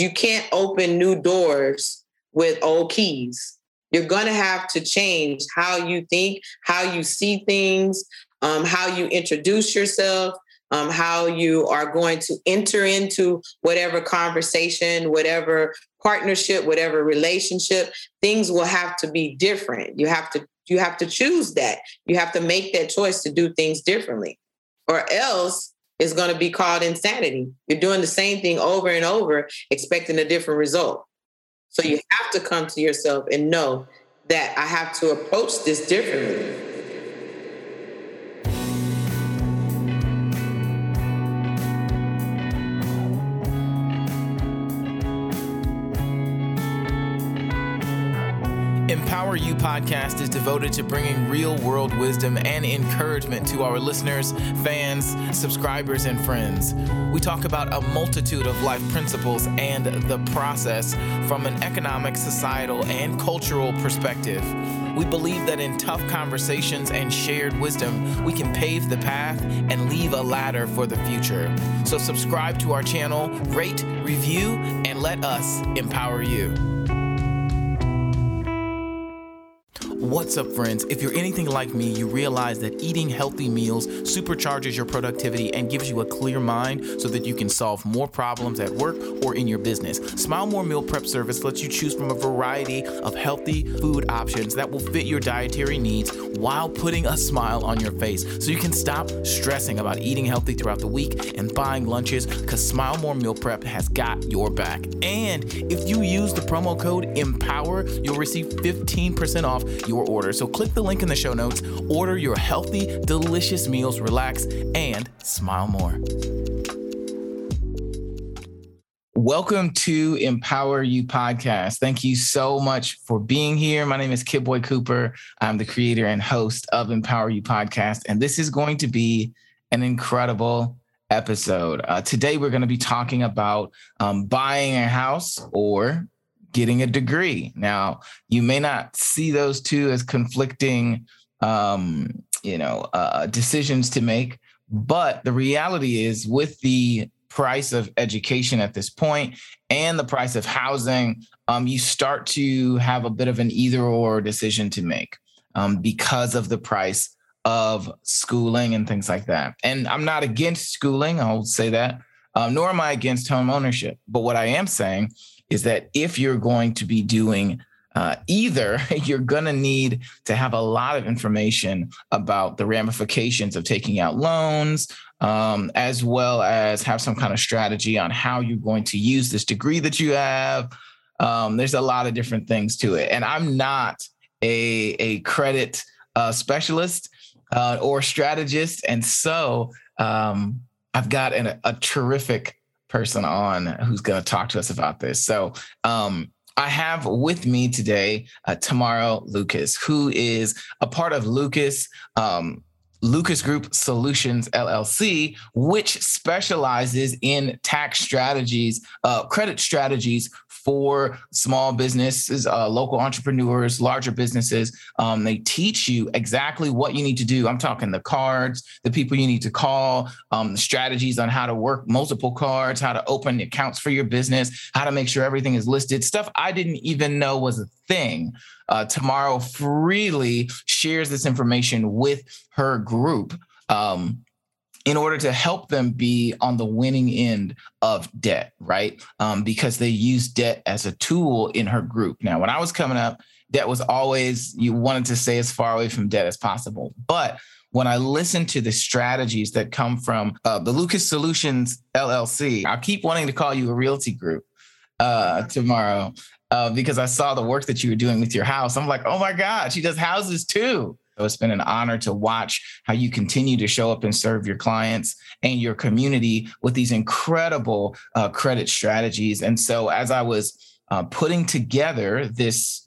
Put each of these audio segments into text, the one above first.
you can't open new doors with old keys. You're going to have to change how you think, how you see things, um, how you introduce yourself, um, how you are going to enter into whatever conversation, whatever partnership, whatever relationship. Things will have to be different. You have to you have to choose that. You have to make that choice to do things differently, or else it's going to be called insanity. You're doing the same thing over and over, expecting a different result. So you have to come to yourself and know that I have to approach this differently. Empower You podcast is devoted to bringing real world wisdom and encouragement to our listeners, fans, subscribers, and friends. We talk about a multitude of life principles and the process from an economic, societal, and cultural perspective. We believe that in tough conversations and shared wisdom, we can pave the path and leave a ladder for the future. So, subscribe to our channel, rate, review, and let us empower you. What's up, friends? If you're anything like me, you realize that eating healthy meals supercharges your productivity and gives you a clear mind so that you can solve more problems at work or in your business. Smile More Meal Prep Service lets you choose from a variety of healthy food options that will fit your dietary needs while putting a smile on your face so you can stop stressing about eating healthy throughout the week and buying lunches because Smile More Meal Prep has got your back. And if you use the promo code EMPOWER, you'll receive 15% off your your order. So click the link in the show notes, order your healthy, delicious meals, relax, and smile more. Welcome to Empower You podcast. Thank you so much for being here. My name is Kid Boy Cooper. I'm the creator and host of Empower You podcast, and this is going to be an incredible episode. Uh, today, we're going to be talking about um, buying a house or getting a degree. Now, you may not see those two as conflicting, um, you know, uh, decisions to make, but the reality is with the price of education at this point and the price of housing, um, you start to have a bit of an either or decision to make um, because of the price of schooling and things like that. And I'm not against schooling, I'll say that, um, nor am I against home ownership. But what I am saying is that if you're going to be doing uh, either, you're going to need to have a lot of information about the ramifications of taking out loans, um, as well as have some kind of strategy on how you're going to use this degree that you have. Um, there's a lot of different things to it. And I'm not a, a credit uh, specialist uh, or strategist. And so um, I've got an, a terrific person on who's going to talk to us about this. So, um, I have with me today uh, Tamara Lucas, who is a part of Lucas. Um, Lucas Group Solutions LLC, which specializes in tax strategies, uh, credit strategies for small businesses, uh, local entrepreneurs, larger businesses. Um, they teach you exactly what you need to do. I'm talking the cards, the people you need to call, um, the strategies on how to work multiple cards, how to open accounts for your business, how to make sure everything is listed, stuff I didn't even know was a thing. Uh, Tamara freely shares this information with her group. Um, in order to help them be on the winning end of debt, right? Um, because they use debt as a tool in her group. Now, when I was coming up, debt was always, you wanted to stay as far away from debt as possible. But when I listen to the strategies that come from uh, the Lucas Solutions LLC, I keep wanting to call you a realty group uh, Tamara uh, because I saw the work that you were doing with your house. I'm like, oh my God, she does houses too. So it's been an honor to watch how you continue to show up and serve your clients and your community with these incredible uh, credit strategies. And so as I was uh, putting together this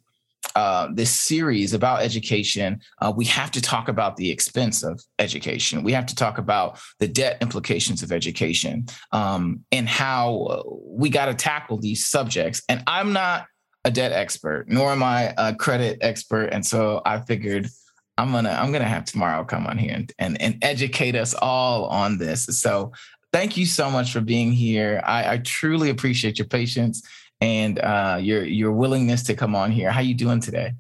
uh, this series about education, uh, we have to talk about the expense of education. We have to talk about the debt implications of education um, and how uh, we got to tackle these subjects. And I'm not a debt expert, nor am I a credit expert. And so I figured I'm gonna I'm gonna have Tamara come on here and, and, and educate us all on this. So thank you so much for being here. I, I truly appreciate your patience and uh, your your willingness to come on here. How you doing today?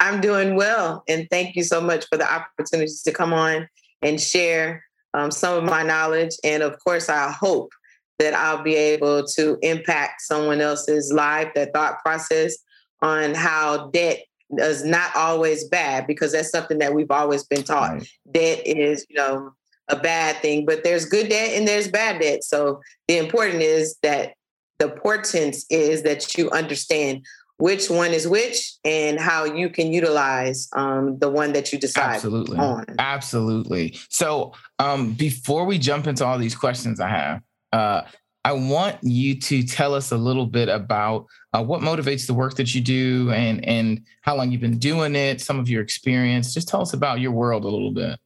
I'm doing well, and thank you so much for the opportunity to come on and share um, some of my knowledge. And of course, I hope that I'll be able to impact someone else's life, their thought process on how debt is not always bad, because that's something that we've always been taught. Right. Debt is, you know, a bad thing, but there's good debt and there's bad debt. So the important is that the importance is that you understand which one is which and how you can utilize um, the one that you decide absolutely on. Absolutely. So um, before we jump into all these questions I have, uh, I want you to tell us a little bit about uh, what motivates the work that you do and and how long you've been doing it, some of your experience. Just tell us about your world a little bit.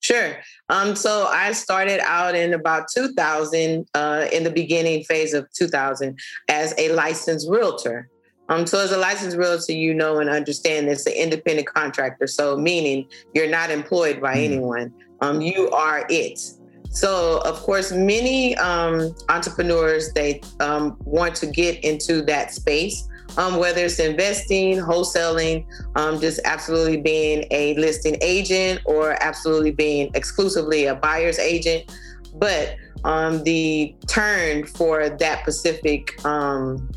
Sure. Um, so I started out in about 2000, uh, in the beginning phase of 2000, as a licensed realtor. Um, so as a licensed realtor, you know and understand it's an independent contractor. So meaning you're not employed by mm-hmm. anyone. Um, you are it. So of course, many um, entrepreneurs they um, want to get into that space um, whether it's investing, wholesaling, um, just absolutely being a listing agent or absolutely being exclusively a buyer's agent. But um, the turn for that specific um,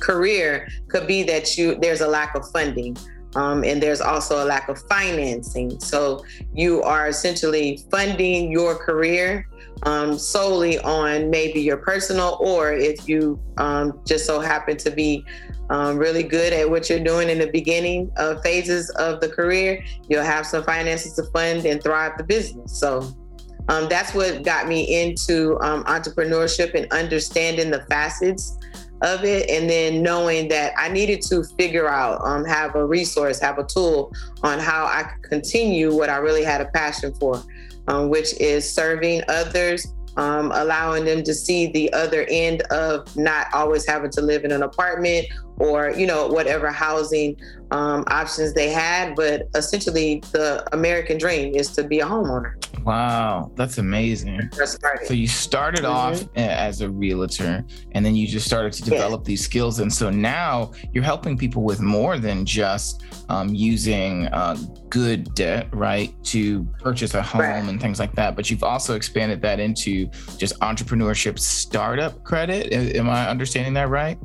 career could be that you there's a lack of funding. Um, and there's also a lack of financing. So you are essentially funding your career um, solely on maybe your personal, or if you um, just so happen to be um, really good at what you're doing in the beginning of phases of the career, you'll have some finances to fund and thrive the business. So um, that's what got me into um, entrepreneurship and understanding the facets of it and then knowing that I needed to figure out, um, have a resource, have a tool on how I could continue what I really had a passion for, um, which is serving others um, allowing them to see the other end of not always having to live in an apartment or you know whatever housing um, options they had but essentially the american dream is to be a homeowner wow that's amazing so you started mm-hmm. off as a realtor and then you just started to develop yeah. these skills and so now you're helping people with more than just um, using uh, good debt right to purchase a home right. and things like that but you've also expanded that into just entrepreneurship startup credit am i understanding that right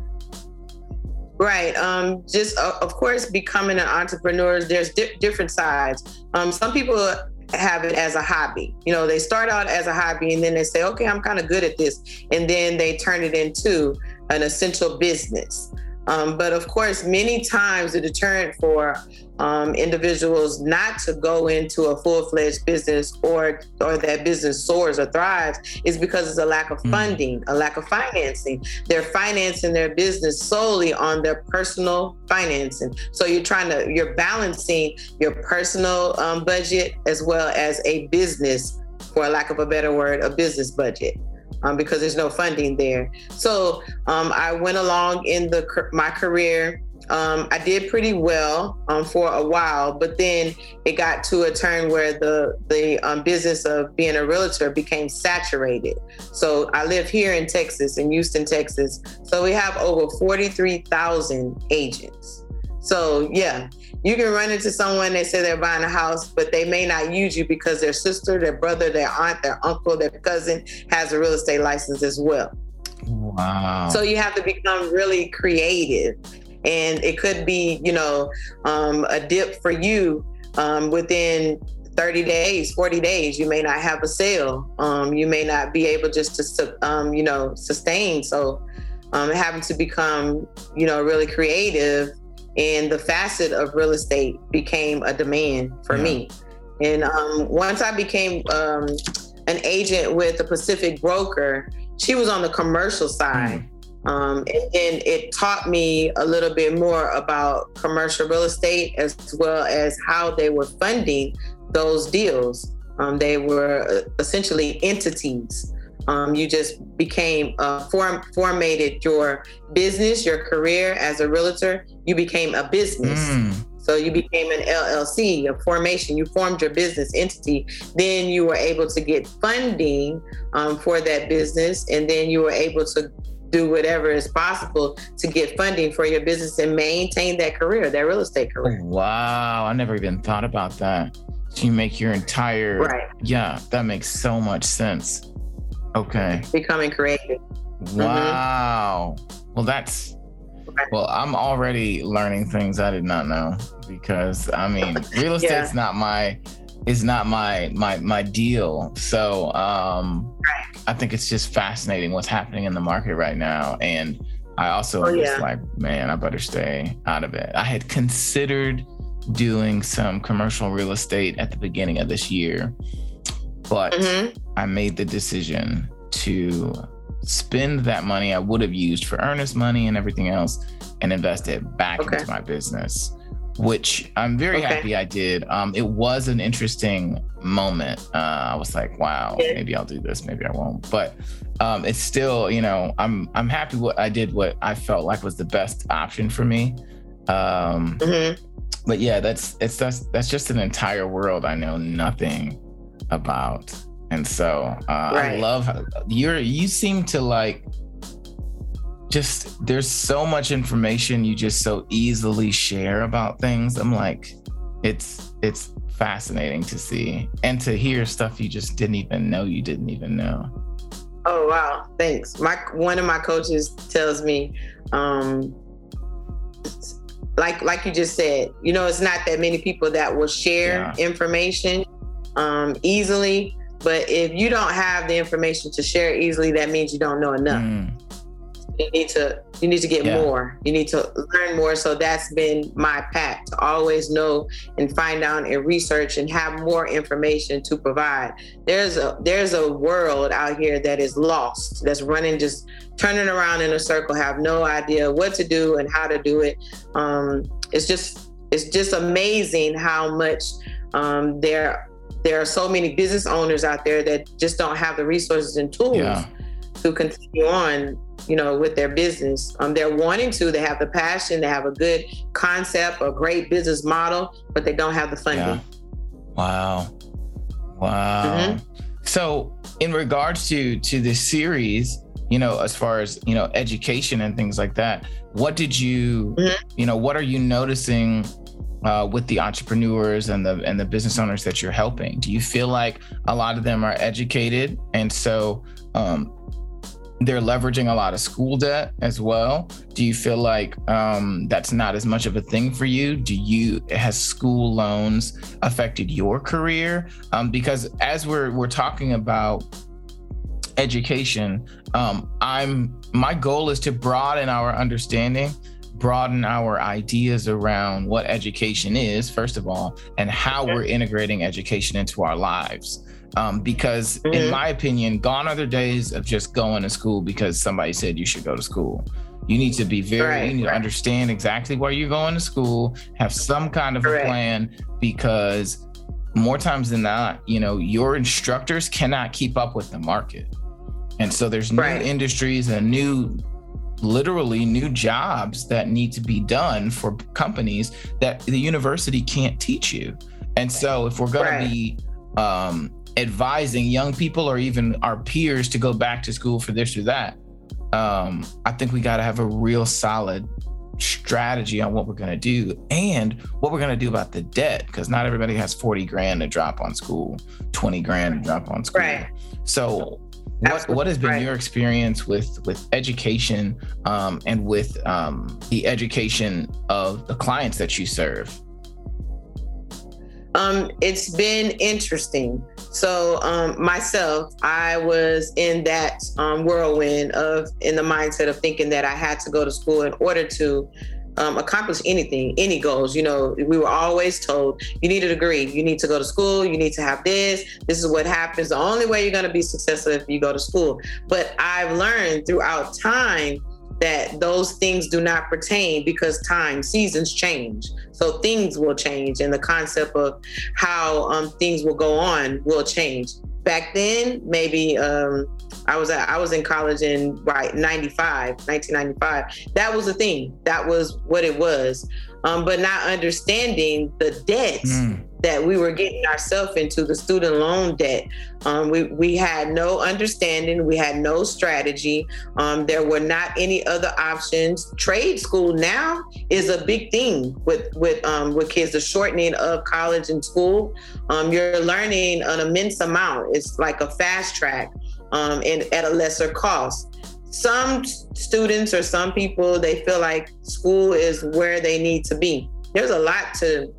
Right. Um, just uh, of course, becoming an entrepreneur, there's di- different sides. Um, some people have it as a hobby. You know, they start out as a hobby and then they say, okay, I'm kind of good at this. And then they turn it into an essential business. Um, but of course, many times the deterrent for um, individuals not to go into a full-fledged business or or that business soars or thrives is because it's a lack of mm. funding, a lack of financing. They're financing their business solely on their personal financing. So you're trying to you're balancing your personal um, budget as well as a business, for lack of a better word, a business budget um, because there's no funding there. So um, I went along in the my career. Um, I did pretty well um, for a while, but then it got to a turn where the the um, business of being a realtor became saturated. So I live here in Texas, in Houston, Texas. So we have over forty three thousand agents. So yeah, you can run into someone they say they're buying a house, but they may not use you because their sister, their brother, their aunt, their uncle, their cousin has a real estate license as well. Wow. So you have to become really creative. And it could be, you know, um, a dip for you um, within 30 days, 40 days, you may not have a sale. Um, you may not be able just to, um, you know, sustain. So um, having to become, you know, really creative and the facet of real estate became a demand for yeah. me. And um, once I became um, an agent with a Pacific broker, she was on the commercial side. Mm. Um, and, and, it taught me a little bit more about commercial real estate as well as how they were funding those deals. Um, they were uh, essentially entities um, you just became uh, form formated your business, your career as a realtor. You became a business. Mm. So you became an LLC, a formation. You formed your business entity. Then you were able to get funding um, for that business, and then you were able to do whatever is possible to get funding for your business and maintain that career, that real estate career. Wow, I never even thought about that. So you make your entire right. Yeah, that makes so much sense. Okay. Becoming creative. Wow. Mm-hmm. Well, that's well, I'm already learning things I did not know because I mean, real estate's yeah. not my is not my my my deal. So um I think it's just fascinating what's happening in the market right now. And I also oh, was like, man, I better stay out of it. I had considered doing some commercial real estate at the beginning of this year, but mm-hmm. I made the decision to spend that money I would have used for earnest money and everything else and invest it back okay. into my business, which I'm very okay. happy I did. Um, it was an interesting moment. Uh, I was like, wow, yeah. maybe I'll do this, maybe I won't. But um, it's still, you know, I'm I'm happy what I did what I felt like was the best option for me. Um, mm-hmm. But yeah, that's it's that's that's just an entire world I know nothing about. And so uh, right. I love you're you seem to like just there's so much information you just so easily share about things. I'm like, it's it's fascinating to see and to hear stuff you just didn't even know you didn't even know. Oh wow, thanks. My one of my coaches tells me, um, like like you just said, you know, it's not that many people that will share yeah. information um, easily. But if you don't have the information to share easily, that means you don't know enough. Mm. You need to you need to get yeah. more. You need to learn more. So that's been my path to always know and find out and research and have more information to provide. There's a there's a world out here that is lost, that's running just turning around in a circle, have no idea what to do and how to do it. Um, it's just it's just amazing how much um, there there are so many business owners out there that just don't have the resources and tools yeah. to continue on you know with their business um, they're wanting to they have the passion they have a good concept a great business model but they don't have the funding yeah. wow wow mm-hmm. so in regards to to this series you know as far as you know education and things like that what did you mm-hmm. you know what are you noticing uh, with the entrepreneurs and the and the business owners that you're helping? Do you feel like a lot of them are educated and so um, they're leveraging a lot of school debt as well? Do you feel like um, that's not as much of a thing for you? Do you has school loans affected your career? Um, because as we're we're talking about education, um, I'm my goal is to broaden our understanding broaden our ideas around what education is, first of all, and how we're integrating education into our lives. Um, because, mm-hmm. in my opinion, gone are the days of just going to school because somebody said you should go to school. You need to be very, right, you need right. to understand exactly where you're going to school, have some kind of a plan, because more times than not, you know, your instructors cannot keep up with the market. And so there's new right. industries and new literally new jobs that need to be done for companies that the university can't teach you. And so if we're going right. to be um, advising young people or even our peers to go back to school for this or that, um, I think we got to have a real solid strategy on what we're going to do and what we're going to do about the debt because not everybody has 40 grand to drop on school 20 grand to drop on school right. so what, what has been right. your experience with with education um, and with um, the education of the clients that you serve? Um, it's been interesting. So um, myself, I was in that um, whirlwind of in the mindset of thinking that I had to go to school in order to um, accomplish anything, any goals. You know, we were always told you need a degree, you need to go to school, you need to have this. This is what happens. The only way you're going to be successful if you go to school. But I've learned throughout time that those things do not pertain because time, seasons change. So things will change, and the concept of how um, things will go on will change. Back then, maybe um, I was at, I was in college in right 95, 1995. That was the thing. That was what it was. Um, but not understanding the debts mm. That we were getting ourselves into, the student loan debt. Um, we, we had no understanding, we had no strategy. Um, there were not any other options. Trade school now is a big thing with with um, with kids. The shortening of college and school, um, you're learning an immense amount. It's like a fast track um, and at a lesser cost. Some students or some people, they feel like school is where they need to be. There's a lot to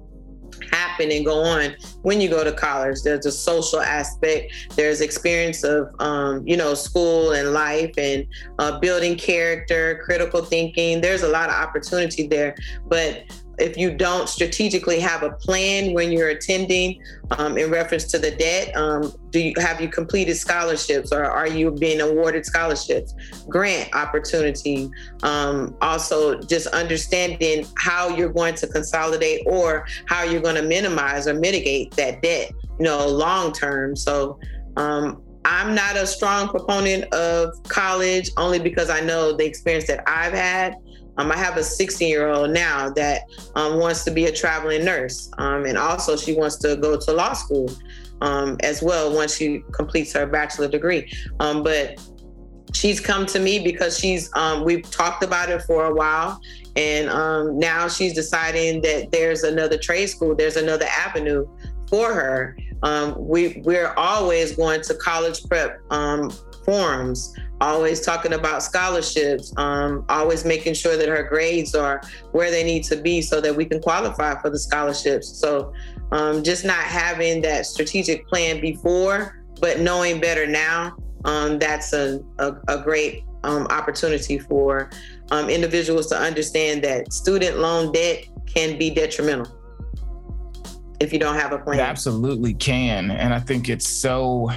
happen and go on when you go to college. There's a social aspect. There's experience of, um, you know, school and life and uh, building character, critical thinking. There's a lot of opportunity there. But if you don't strategically have a plan when you're attending um, in reference to the debt um, do you have you completed scholarships or are you being awarded scholarships grant opportunity? Um, also just understanding how you're going to consolidate or how you're going to minimize or mitigate that debt you know long term. So um, I'm not a strong proponent of college only because I know the experience that I've had um, I have a 16 year old now that um, wants to be a traveling nurse. Um, and also, she wants to go to law school um, as well once she completes her bachelor degree. Um, but she's come to me because she's, um, we've talked about it for a while. And now she's deciding that there's another trade school, there's another avenue for her. we, we're always going to college prep forums always talking about scholarships, um, always making sure that her grades are where they need to be so that we can qualify for the scholarships. So um, just not having that strategic plan before, but knowing better now, um, that's a, a, a great um, opportunity for um, individuals to understand that student loan debt can be detrimental if you don't have a plan. It absolutely can. And I think it's so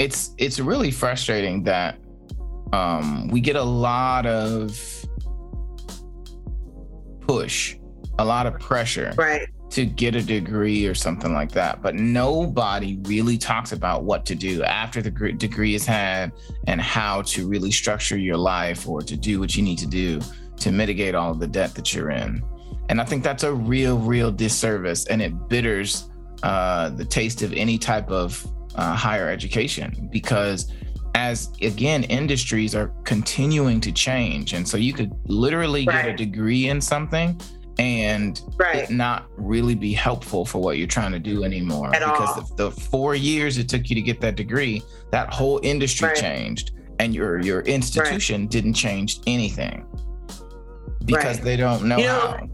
it's it's really frustrating that um, we get a lot of push, a lot of pressure right. to get a degree or something like that, but nobody really talks about what to do after the degree is had and how to really structure your life or to do what you need to do to mitigate all of the debt that you're in. And I think that's a real, real disservice, and it bitters uh, the taste of any type of uh, higher education because as again industries are continuing to change and so you could literally right. get a degree in something and right. not really be helpful for what you're trying to do anymore At because the, the, four years it took you to get that degree that whole industry right. changed and your your institution didn't change anything because they don't know, you know how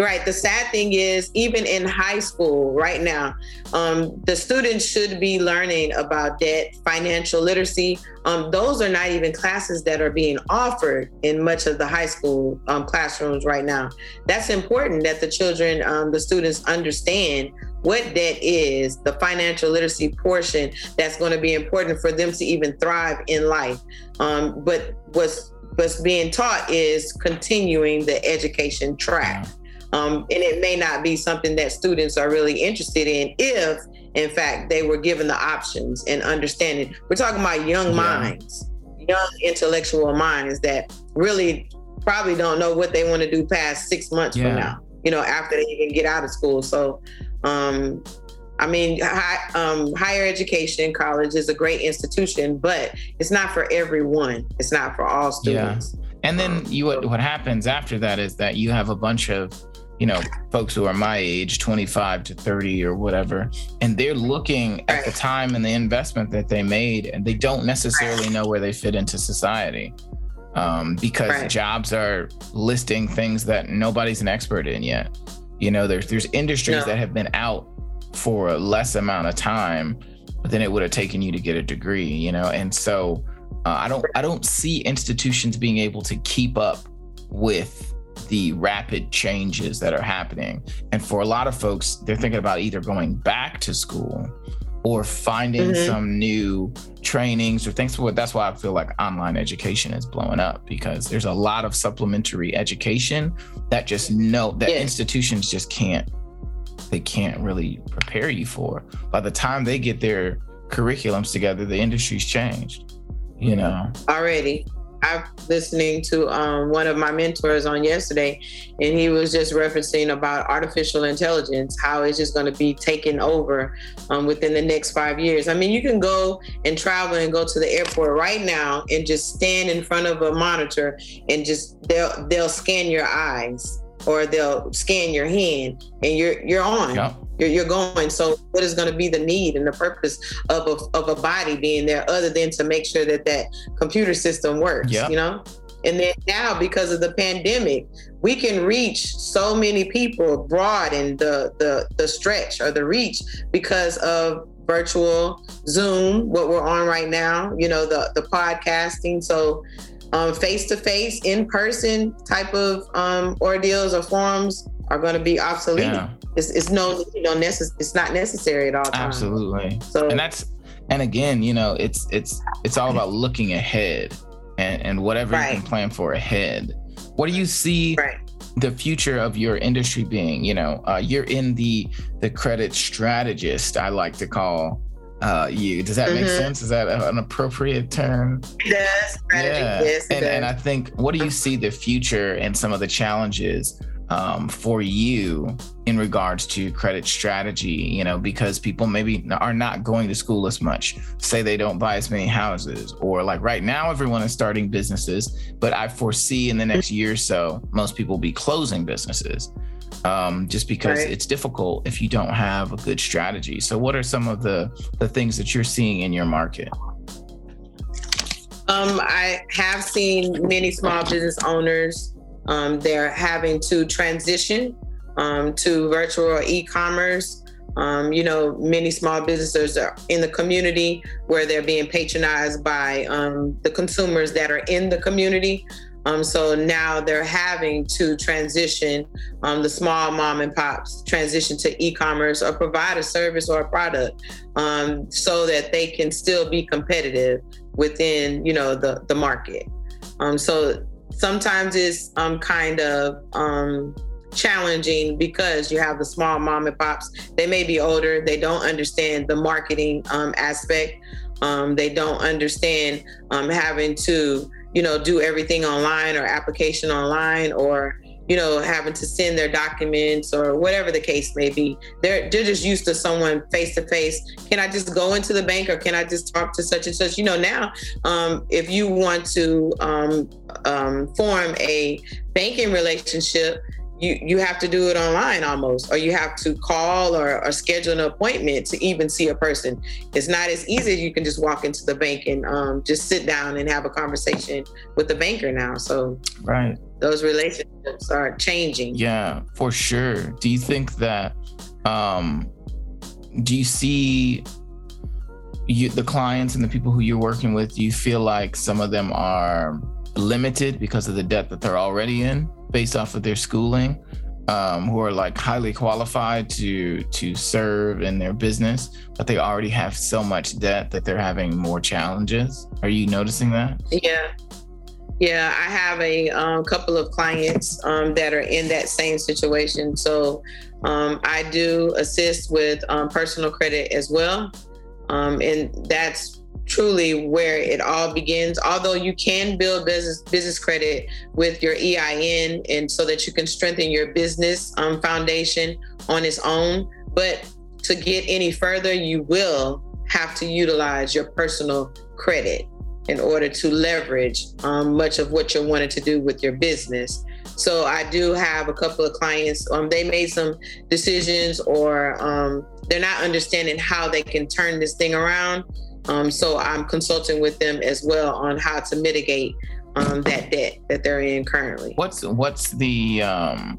Right. The sad thing is, even in high school right now, um, the students should be learning about debt, financial literacy. Um, those are not even classes that are being offered in much of the high school um, classrooms right now. That's important that the children, um, the students understand what debt is, the financial literacy portion that's going to be important for them to even thrive in life. Um, but what's what's being taught is continuing the education track. Um, and it may not be something that students are really interested in if, in fact, they were given the options and understanding. We're talking about young yeah. minds, young intellectual minds that really probably don't know what they want to do past six months yeah. from now, you know, after they even get out of school. So, um, I mean, high, um, higher education, college is a great institution, but it's not for everyone. It's not for all students. Yeah. And then you what, what happens after that is that you have a bunch of you know, folks who are my age, 25 to 30 or whatever, and they're looking at the time and the investment that they made, and they don't necessarily know where they fit into society um, because right. jobs are listing things that nobody's an expert in yet. You know, there's there's industries no. that have been out for a less amount of time than it would have taken you to get a degree. You know, and so uh, I don't I don't see institutions being able to keep up with the rapid changes that are happening. And for a lot of folks, they're thinking about either going back to school or finding mm-hmm. some new trainings or things for that's why I feel like online education is blowing up because there's a lot of supplementary education that just know that institutions just can't they can't really prepare you for. By the time they get their curriculums together, the industry's changed. You know, already. I'm listening to um, one of my mentors on yesterday, and he was just referencing about artificial intelligence, how it's just going to be taken over um, within the next five years. I mean, you can go and travel and go to the airport right now and just stand in front of a monitor and just they'll they'll scan your eyes or they'll scan your hand and you're you're on. Yeah. You're, you're going. So what is going to be the need and the purpose of a, of a body being there other than to make sure that that computer system works, yeah. you know? And then now because of the pandemic, we can reach so many people broaden the the the stretch or the reach because of virtual Zoom, what we're on right now, you know, the the podcasting. So face to face, in person type of um, ordeals or forums are going to be obsolete. Yeah. It's, it's no, you know, necess- it's not necessary at all times. Absolutely. So, and that's, and again, you know, it's it's it's all about looking ahead and and whatever right. you can plan for ahead. What do you see? Right the future of your industry being you know uh, you're in the the credit strategist i like to call uh, you. Does that mm-hmm. make sense? Is that an appropriate term? Yes, yeah. Yes, and, and I think, what do you see the future and some of the challenges um, for you in regards to credit strategy? You know, because people maybe are not going to school as much, say they don't buy as many houses, or like right now, everyone is starting businesses, but I foresee in the next year or so, most people will be closing businesses um, just because right. it's difficult if you don't have a good strategy. So, what are some of the the things that you're seeing in your market? Um, I have seen many small business owners. Um, they're having to transition um, to virtual e-commerce. Um, you know, many small businesses are in the community where they're being patronized by um, the consumers that are in the community. Um, so now they're having to transition um, the small mom and pops transition to e-commerce or provide a service or a product um, so that they can still be competitive within you know the the market. Um, so sometimes it's um, kind of um, challenging because you have the small mom and pops. They may be older. They don't understand the marketing aspect. they don't understand having to you know, do everything online or application online or, you know, having to send their documents or whatever the case may be. They're they're just used to someone face to face. Can I just go into the bank or can I just talk to such and such? You know, now um, if you want to um, um, form a banking relationship, you you have to do it online almost or you have to call or, or, schedule an appointment to even see a person. It's not as easy as you can just walk into the bank and um, just sit down and have a conversation with the banker now. So right. those relationships are changing. Yeah for sure. Do you think that um do you see you, the clients and the people who you're working with do you feel like some of them are limited because of the debt that they're already in based off of their schooling um, who are like highly qualified to to serve in their business, but they already have so much debt that they're having more challenges. Are you noticing that? Yeah, yeah. I have a um, couple of clients um, that are in that same situation. So um, I do assist with um, personal credit as well, um, and that's truly where it all begins. Although you can build business business credit with your EIN, and so that you can strengthen your business um, foundation on its own, but to get any further, you will have to utilize your personal credit in order to leverage um, much of what you're wanting to do with your business. So I do have a couple of clients. Um, they made some decisions, or um, they're not understanding how they can turn this thing around. Um, so I'm consulting with them as well on how to mitigate um, that debt that they're in currently. What's what's the um,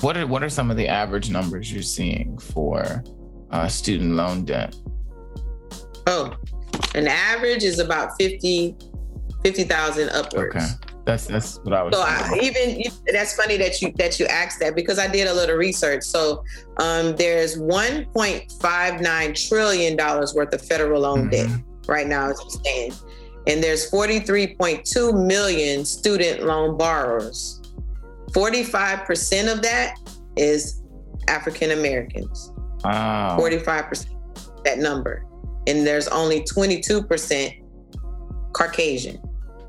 what are what are some of the average numbers you're seeing for uh, student loan debt? Oh, an average is about 50 50,000 upwards. Okay. That's that's what I was. So I, even that's funny that you that you asked that because I did a little research. So um, there's 1.59 trillion dollars worth of federal loan mm-hmm. debt right now as we stand, and there's 43.2 million student loan borrowers. 45% of that is African Americans. Wow. 45% that number. And there's only 22% Caucasian.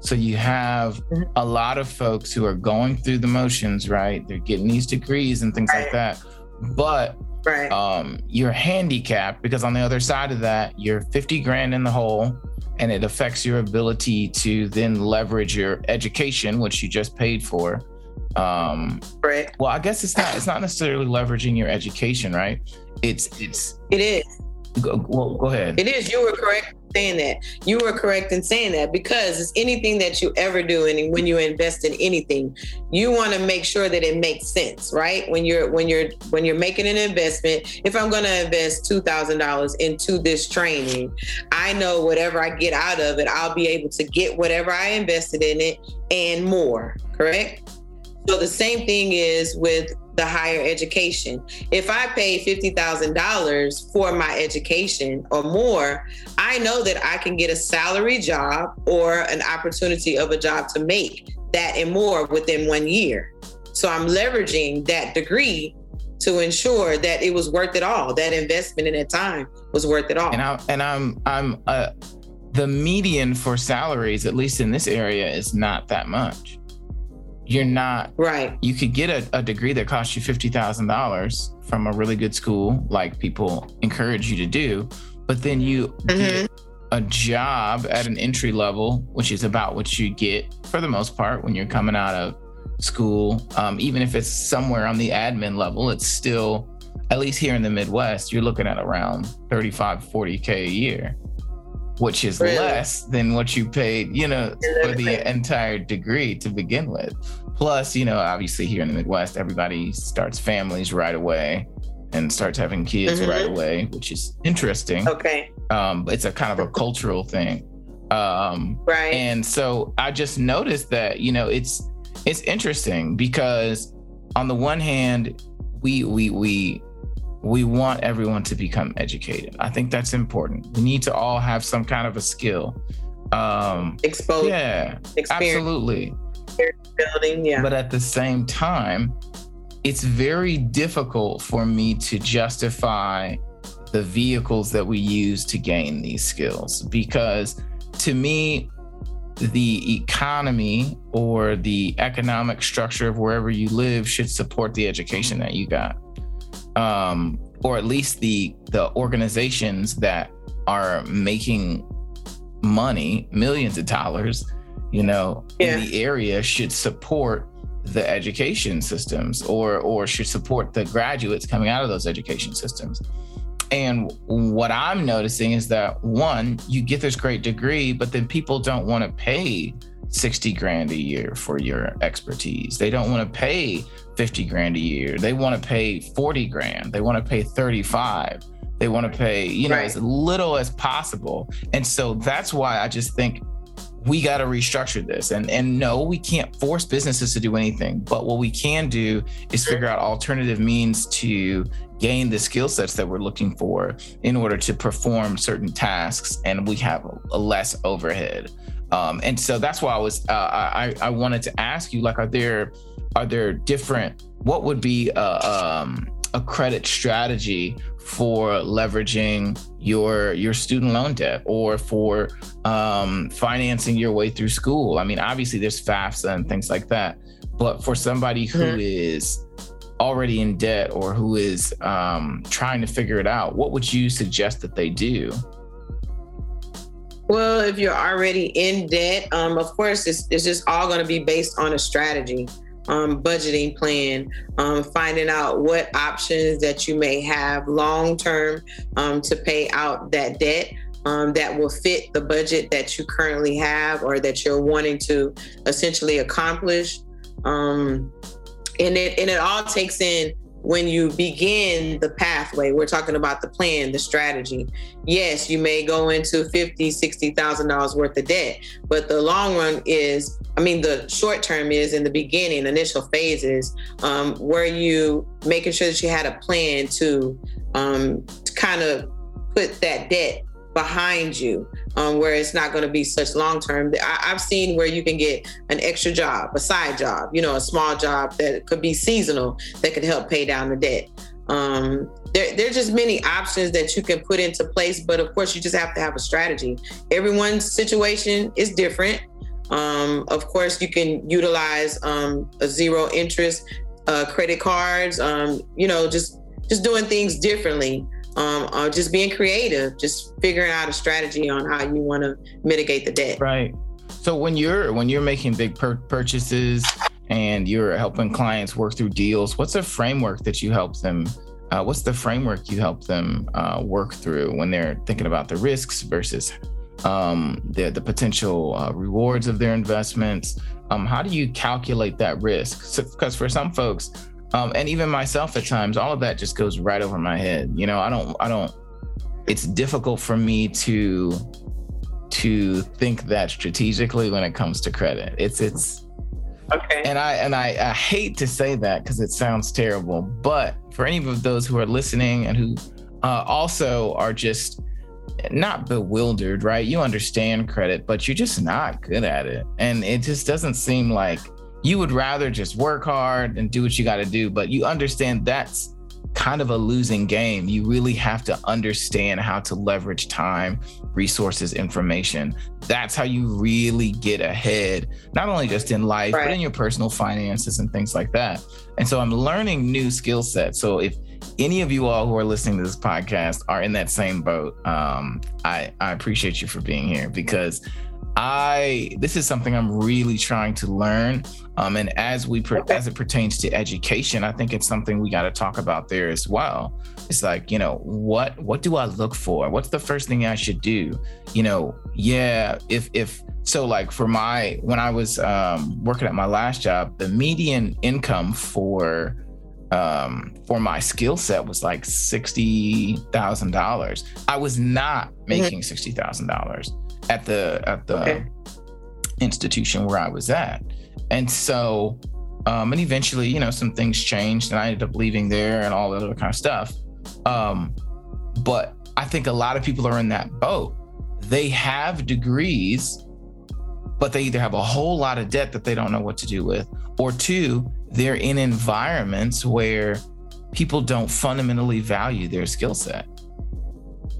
So you have Mhm. a lot of folks who are going through the motions, right? They're getting these degrees and things like that. But Right. um, you're handicapped because on the other side of that, you're 50 grand in the hole and it affects your ability to then leverage your education, which you just paid for. Um, Correct. well, I guess it's not it's not necessarily leveraging your education, right? It's it's It is. go, well, go ahead. It is. You were correct saying that. You were correct in saying that because it's anything that you ever do, and when you invest in anything, you want to make sure that it makes sense, right? When you're when you're when you're making an investment, if I'm going to invest two thousand dollars into this training, I know whatever I get out of it, I'll be able to get whatever I invested in it and more. Correct. So the same thing is with the higher education. If I pay $50,000 for my education or more, I know that I can get a salary job or an opportunity of a job to make that and more within one year. So I'm leveraging that degree to ensure that it was worth it all. That investment in that time was worth it all. and I and I'm I'm uh the median for salaries, at least in this area, is not that much. You're not right. you could get a, a degree that costs you fifty thousand dollars from a really good school, like people encourage you to do, but then you get a job at an entry level, which is about what you get for the most part when you're coming out of school. Um, even if it's somewhere on the admin level, it's still, at least here in the Midwest, you're looking at around 35, 40K a year, which is Really? less than what you paid, you know, for the entire degree to begin with. Plus, you know, obviously here in the Midwest, everybody starts families right away and starts having kids Mhm. right away, which is interesting Okay. um, it's a kind of a cultural thing. Um, Right. and so I just noticed that, you know, it's it's interesting because on the one hand, we we we we want everyone to become educated. I think that's important. We need to all have some kind of a skill. Um, Exposure, yeah, experience absolutely. building. Yeah. But at the same time, it's very difficult for me to justify the vehicles that we use to gain these skills because to me, the economy or the economic structure of wherever you live should support the education that you got. Um, or at least the the organizations that are making money, millions of dollars, you know, Yeah. in the area should support the education systems or or should support the graduates coming out of those education systems. And what I'm noticing is that one, you get this great degree, but then people don't want to pay 60 grand a year for your expertise. They don't want to pay 50 grand a year. They want to pay 40 grand. They want to pay 35. They want to pay, you know, Right. as little as possible. And so that's why I just think we got to restructure this. And and no, we can't force businesses to do anything. But what we can do is figure out alternative means to gain the skill sets that we're looking for in order to perform certain tasks, and we have a, less overhead. Um, and so that's why I was uh, I I wanted to ask you like, are there are there different what would be a, um, a credit strategy for leveraging your your student loan debt or for um, financing your way through school. I mean, obviously there's FAFSA and things like that, but for somebody who Mhm. is already in debt or who is um, trying to figure it out, what would you suggest that they do? Well, if you're already in debt, um, of course, it's, it's just all going to be based on a strategy, um, budgeting plan, um, finding out what options that you may have long term um, to pay out that debt. Um, that will fit the budget that you currently have or that you're wanting to essentially accomplish. Um, and it and it all takes in when you begin the pathway. We're talking about the plan, the strategy yes, you may go into fifty, sixty thousand dollars worth of debt, but the long run is, I mean, the short term is in the beginning, initial phases, um, where you making sure that you had a plan to, um, to kind of put that debt behind you, um, where it's not going to be such long term. I've seen where you can get an extra job, a side job, you know, a small job that could be seasonal that could help pay down the debt. Um, there, there are just many options that you can put into place, but of course, you just have to have a strategy. Everyone's situation is different. Um, of course, you can utilize um, a zero interest uh, credit cards. Um, you know, just just doing things differently. Um, uh, just being creative, just figuring out a strategy on how you want to mitigate the debt. Right. So when you're when you're making big pur- purchases and you're helping clients work through deals, what's a framework that you help them? Uh, what's the framework you help them uh, work through when they're thinking about the risks versus um, the the potential uh, rewards of their investments? Um, how do you calculate that risk? Because so, for some folks, um, and even myself at times, all of that just goes right over my head. You know, I don't, I don't. It's difficult for me to to think that strategically when it comes to credit. It's it's okay. And I and I, I hate to say that because it sounds terrible, but for any of those who are listening and who uh, also are just not bewildered, right? You understand credit, but you're just not good at it, and it just doesn't seem like you would rather just work hard and do what you got to do, but you understand that's kind of a losing game. You really have to understand how to leverage time, resources, information. That's how you really get ahead, not only just in life, right. but in your personal finances and things like that. And so I'm learning new skill sets. So if any of you all who are listening to this podcast are in that same boat, um, I, I appreciate you for being here because I this is something I'm really trying to learn. Um, and as we as it pertains to education, I think it's something we got to talk about there as well. It's like you know what what do I look for? What's the first thing I should do? You know, yeah. If if so, like for my when I was um, working at my last job, the median income for um, for my skill set was like sixty thousand dollars. I was not mm-hmm. making sixty thousand dollars at the at the okay. institution where I was at. And so um, and eventually, you know, some things changed and I ended up leaving there and all that other kind of stuff. Um, but I think a lot of people are in that boat. They have degrees, but they either have a whole lot of debt that they don't know what to do with, or two, they're in environments where people don't fundamentally value their skill set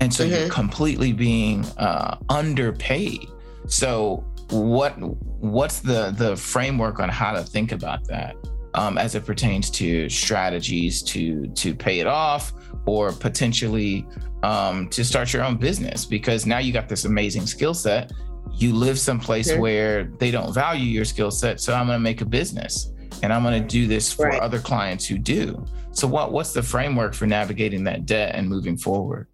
and so mm-hmm. you're completely being uh, underpaid so what what's the the framework on how to think about that um, as it pertains to strategies to to pay it off or potentially um, to start your own business because now you got this amazing skill set you live someplace mm-hmm. where they don't value your skill set so i'm going to make a business and i'm going to do this for right. other clients who do so what what's the framework for navigating that debt and moving forward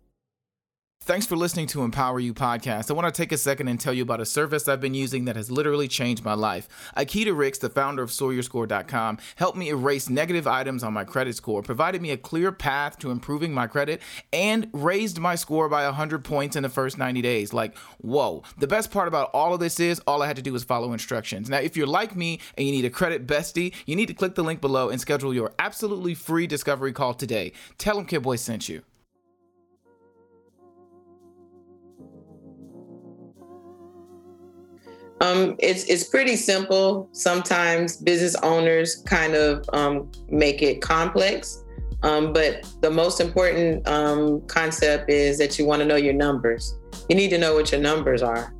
Thanks for listening to Empower You podcast. I want to take a second and tell you about a service I've been using that has literally changed my life. Akita Ricks, the founder of SawyerScore.com, helped me erase negative items on my credit score, provided me a clear path to improving my credit, and raised my score by 100 points in the first 90 days. Like, whoa. The best part about all of this is all I had to do was follow instructions. Now, if you're like me and you need a credit bestie, you need to click the link below and schedule your absolutely free discovery call today. Tell them Kid Boy sent you. Um, it's it's pretty simple. Sometimes business owners kind of um, make it complex, um, but the most important um, concept is that you want to know your numbers. You need to know what your numbers are,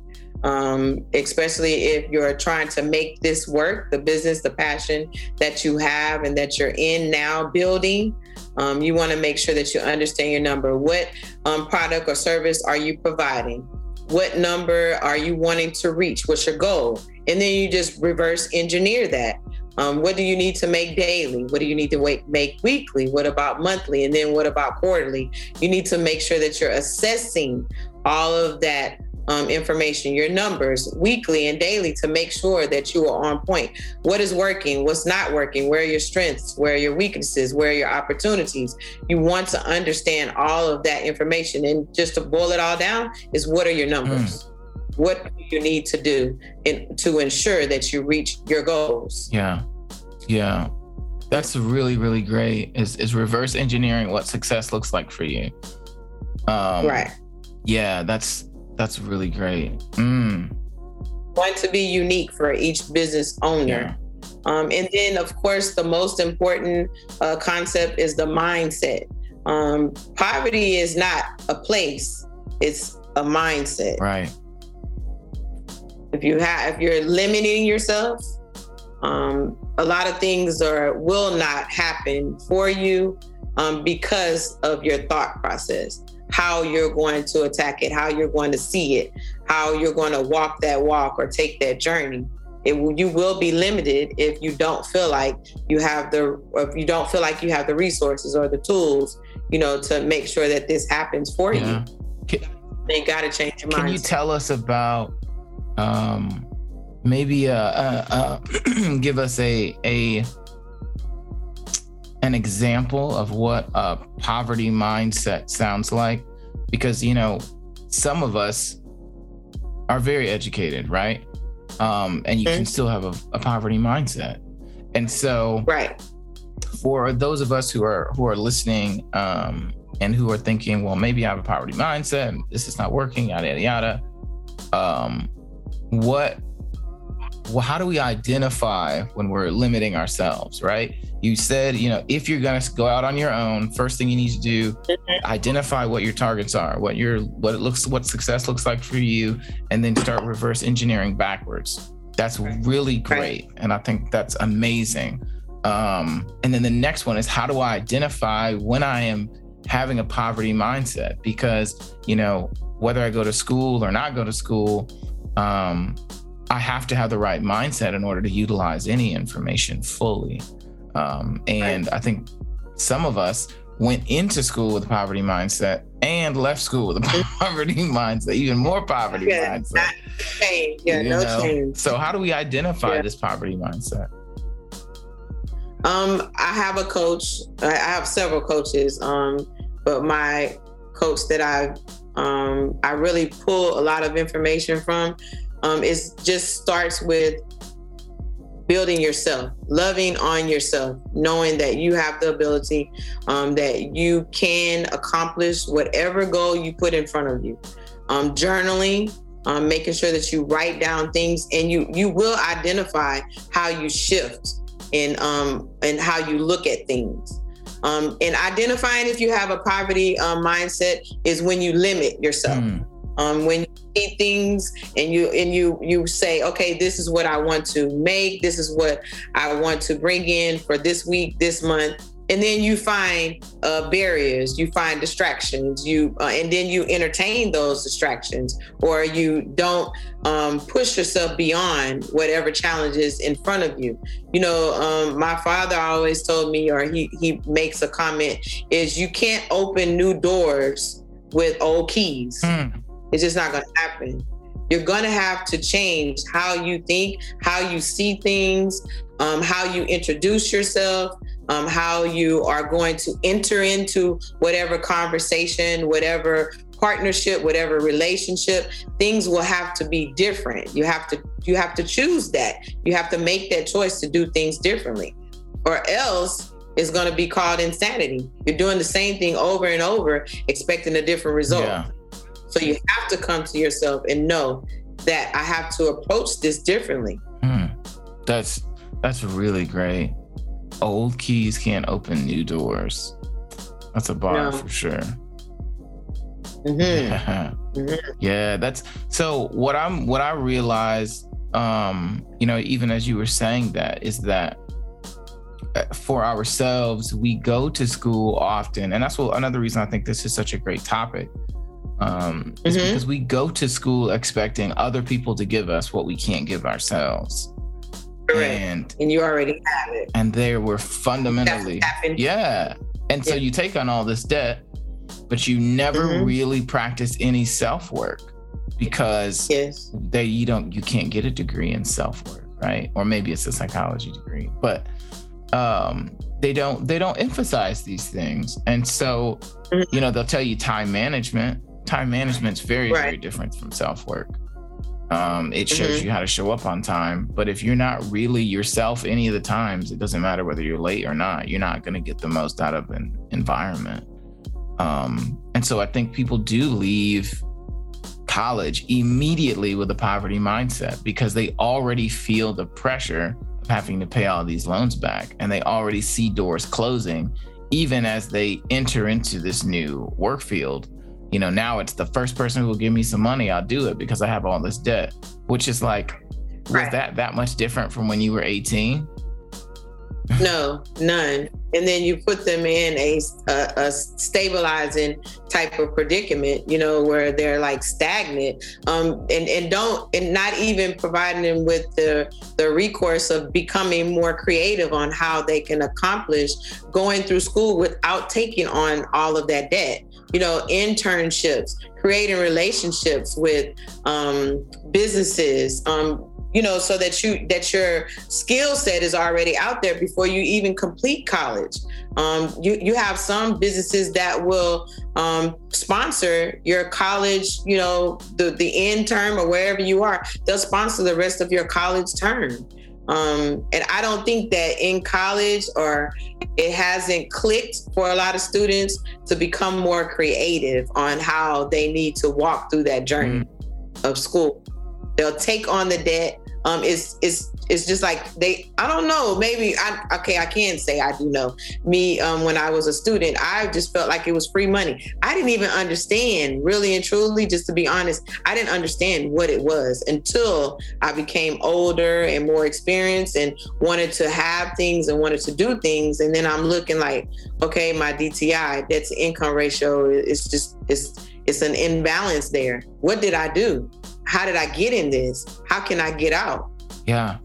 um, especially if you're trying to make this work, the business, the passion that you have and that you're in now building. Um, you want to make sure that you understand your number. What product or service are you providing? What number are you wanting to reach? What's your goal? And then you just reverse engineer that. Um, what do you need to make daily? What do you need to make weekly? What about monthly? And then what about quarterly? You need to make sure that you're assessing all of that um, information, your numbers weekly and daily to make sure that you are on point. What is working? What's not working? Where are your strengths? Where are your weaknesses? Where are your opportunities? You want to understand all of that information. And just to boil it all down, is what are your numbers? Mm. What do you need to do in, to ensure that you reach your goals? Yeah. Yeah. That's really, really great. Is is reverse engineering what success looks like for you. Um, right. Yeah, that's that's really great. Mm. Want to be unique for each business owner. Um, and then, of course, the most important uh, concept is the mindset. Um, poverty is not a place; it's a mindset. Right. If you have, if you're limiting yourself, um, a lot of things are will not happen for you um, because of your thought process how you're going to attack it, how you're going to see it, how you're going to walk that walk or take that journey. It will, you will be limited if you don't feel like you have the, if you don't feel like you have the resources or the tools, you know, to make sure that this happens for yeah. you. Can, you got to change your mind. Can you tell us about, um, maybe uh, uh, uh give us a a an example of what a poverty mindset sounds like? Because, you know, some of us are very educated, right? Um, and you mm-hmm. can still have a, a poverty mindset. And so, right. For those of us who are who are listening um, and who are thinking, well, maybe I have a poverty mindset, and this is not working, yada yada yada. Um, what well, how do we identify when we're limiting ourselves, right? You said, you know, if you're going to go out on your own, first thing you need to do, mm-hmm. identify what your targets are, what your what it looks what success looks like for you, and then start reverse engineering backwards. That's really great. And I think that's amazing. Um, and then the next one is how do I identify when I am having a poverty mindset? Because, you know, whether I go to school or not go to school, um, I have to have the right mindset in order to utilize any information fully. Um, and right. I think some of us went into school with a poverty mindset and left school with a poverty mindset, even more poverty yeah, mindset. Change. Yeah, you no know? change. So how do we identify yeah. this poverty mindset? Um, I have a coach. I have several coaches. Um, but my coach that I um, I really pull a lot of information from um, is just starts with building yourself, loving on yourself, knowing that you have the ability, um, that you can accomplish whatever goal you put in front of you. Um, journaling, um, making sure that you write down things, and you you will identify how you shift and um, and how you look at things. Um, and identifying if you have a poverty um, mindset is when you limit yourself. Mm. Um, when you see things and you and you you say, okay, this is what I want to make, this is what I want to bring in for this week, this month, and then you find uh, barriers, you find distractions, you uh, and then you entertain those distractions, or you don't um, push yourself beyond whatever challenges in front of you. You know, um, my father always told me, or he he makes a comment, is you can't open new doors with old keys. Mm it's just not going to happen. You're going to have to change how you think, how you see things, um, how you introduce yourself, um, how you are going to enter into whatever conversation, whatever partnership, whatever relationship. Things will have to be different. You have to you have to choose that. You have to make that choice to do things differently, or else it's going to be called insanity. You're doing the same thing over and over, expecting a different result. Yeah. So you have to come to yourself and know that I have to approach this differently. Mm, that's that's really great. Old keys can't open new doors. That's a bar no. for sure. Mm-hmm. Yeah. Mm-hmm. yeah, that's so what I'm what I realized um, you know, even as you were saying that, is that uh, for ourselves, we go to school often, and that's what another reason I think this is such a great topic um, mm-hmm. because we go to school expecting other people to give us what we can't give ourselves. Correct. And, and you already have it. And there were fundamentally, yeah. And so you take on all this debt, but you never mm-hmm. really practice any self work because yes. they you don't you can't get a degree in self work, right? Or maybe it's a psychology degree, but um, they don't they don't emphasize these things, and so mm-hmm. you know they'll tell you time management time management's very right. very different from self work. Um, it shows mm-hmm. you how to show up on time, but if you're not really yourself any of the times, it doesn't matter whether you're late or not. You're not going to get the most out of an environment. Um, and so I think people do leave college immediately with a poverty mindset because they already feel the pressure of having to pay all these loans back and they already see doors closing even as they enter into this new work field you know now it's the first person who will give me some money i'll do it because i have all this debt which is like right. was that that much different from when you were 18 no, none. And then you put them in a, a, a, stabilizing type of predicament, you know, where they're like stagnant, um, and and don't and not even providing them with the the recourse of becoming more creative on how they can accomplish going through school without taking on all of that debt. You know, internships, creating relationships with um, businesses, um, you know so that you that your skill set is already out there before you even complete college. Um, you you have some businesses that will um, sponsor your college you know the the end term or wherever you are. They'll sponsor the rest of your college term um, and I don't think that in college or it hasn't clicked for a lot of students to become more creative on how they need to walk through that journey mm. of school. They'll take on the debt um, it's it's it's just like they I don't know maybe I okay I can say I do know. Me um, when I was a student I just felt like it was free money. I didn't even understand really and truly just to be honest I didn't understand what it was until I became older and more experienced and wanted to have things and wanted to do things. And then I'm looking like okay my DTI that's income ratio is just it's it's an imbalance there. What did I do how did I get in this? How can I get out? Yeah.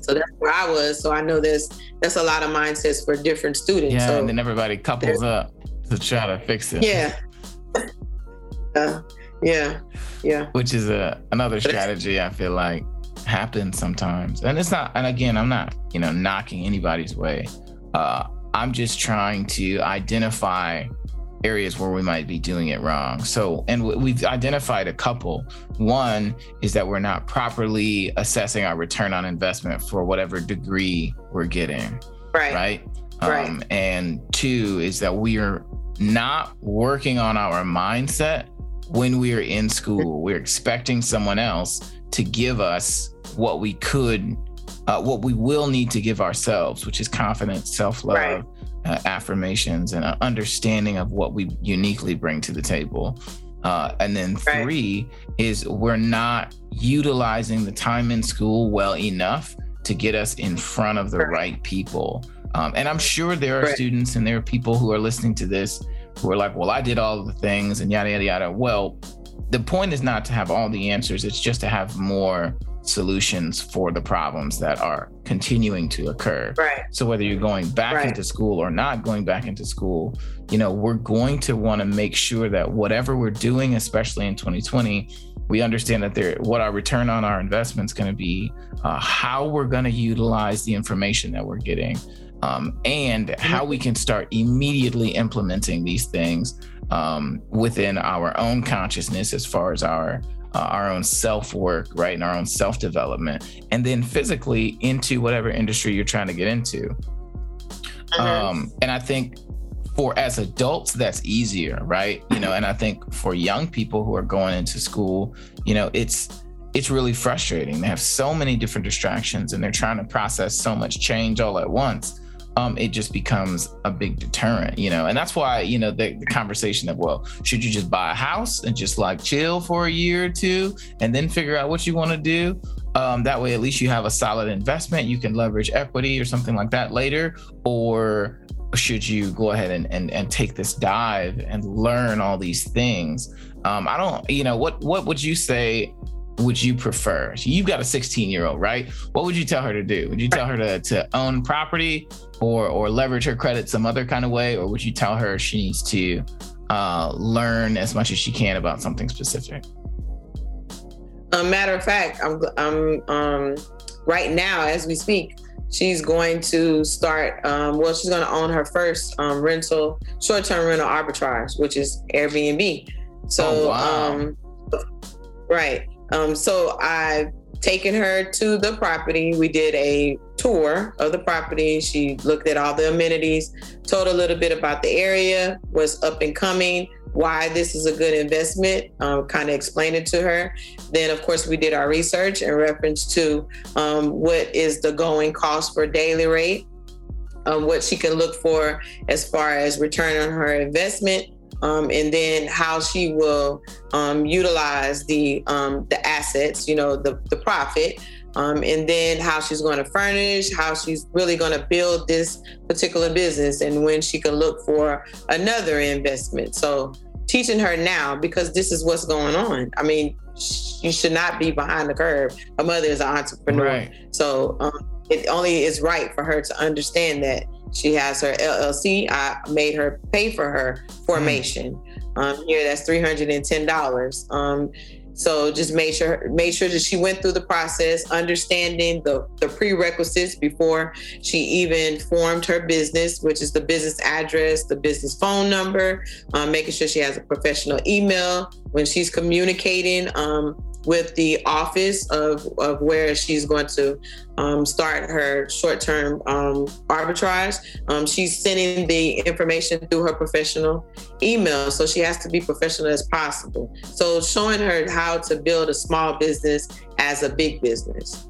So that's where I was. So I know there's that's a lot of mindsets for different students. Yeah, so and then everybody couples up to try to fix it. Yeah. uh, yeah. Yeah. Which is a another strategy I feel like happens sometimes. And it's not and again, I'm not, you know, knocking anybody's way. Uh I'm just trying to identify areas where we might be doing it wrong. So, and we've identified a couple. One is that we're not properly assessing our return on investment for whatever degree we're getting. Right. Right. Right. Um, and two is that we are not working on our mindset when we are in school. We're expecting someone else to give us what we could, uh, what we will need to give ourselves, which is confidence, self love, right uh, affirmations and an understanding of what we uniquely bring to the table. Uh, and then three right. is we're not utilizing the time in school well enough to get us in front of the right, right people. Um, and I'm sure there are right. students and there are people who are listening to this who are like, well, I did all the things and yada, yada, yada. Well, the point is not to have all the answers, it's just to have more solutions for the problems that are continuing to occur. Right. So whether you're going back right. into school or not going back into school, you know, we're going to want to make sure that whatever we're doing, especially in 2020, we understand that there what our return on our investment is going to be, uh, how we're going to utilize the information that we're getting, um, and how we can start immediately implementing these things um, within our own consciousness as far as our uh, our own self work, right, and our own self development, and then physically into whatever industry you're trying to get into. Uh-huh. Um, and I think for as adults, that's easier, right? You know, and I think for young people who are going into school, you know, it's it's really frustrating. They have so many different distractions and they're trying to process so much change all at once um, it just becomes a big deterrent, you know. And that's why, you know, the, the, conversation of, well, should you just buy a house and just like chill for a year or two and then figure out what you want to do? Um, that way, at least you have a solid investment. You can leverage equity or something like that later. Or should you go ahead and, and, and take this dive and learn all these things? Um, I don't, you know, what what would you say would you prefer? You've got a 16 year old, right? What would you tell her to do? Would you tell her to, to own property or or leverage her credit some other kind of way, or would you tell her she needs to uh, learn as much as she can about something specific? A matter of fact, I'm I'm um, right now as we speak. She's going to start. Um, well, she's going to own her first um, rental, short-term rental arbitrage, which is Airbnb. So, oh, wow. um, right. Um, so I've taken her to the property. We did a tour of the property. She looked at all the amenities, told a little bit about the area, was up and coming, why this is a good investment, um, kind of explain it to her. Then, of course, we did our research in reference to um, what is the going cost for daily rate, um, what she can look for as far as return on her investment, um, and then how she will um, utilize the um, the assets, you know, the the profit, um, and then how she's going to furnish, how she's really going to build this particular business, and when she can look for another investment. So teaching her now because this is what's going on. I mean, you should not be behind the curve. Her mother is an entrepreneur, right. so um, it only is right for her to understand that she has her LLC. I made her pay for her formation. Mm. Um, here, that's three hundred and ten dollars. Um, so just made sure made sure that she went through the process, understanding the, the prerequisites before she even formed her business, which is the business address, the business phone number, um, making sure she has a professional email when she's communicating. Um, with the office of, of where she's going to um, start her short term um, arbitrage. Um, she's sending the information through her professional email. So she has to be professional as possible. So showing her how to build a small business as a big business.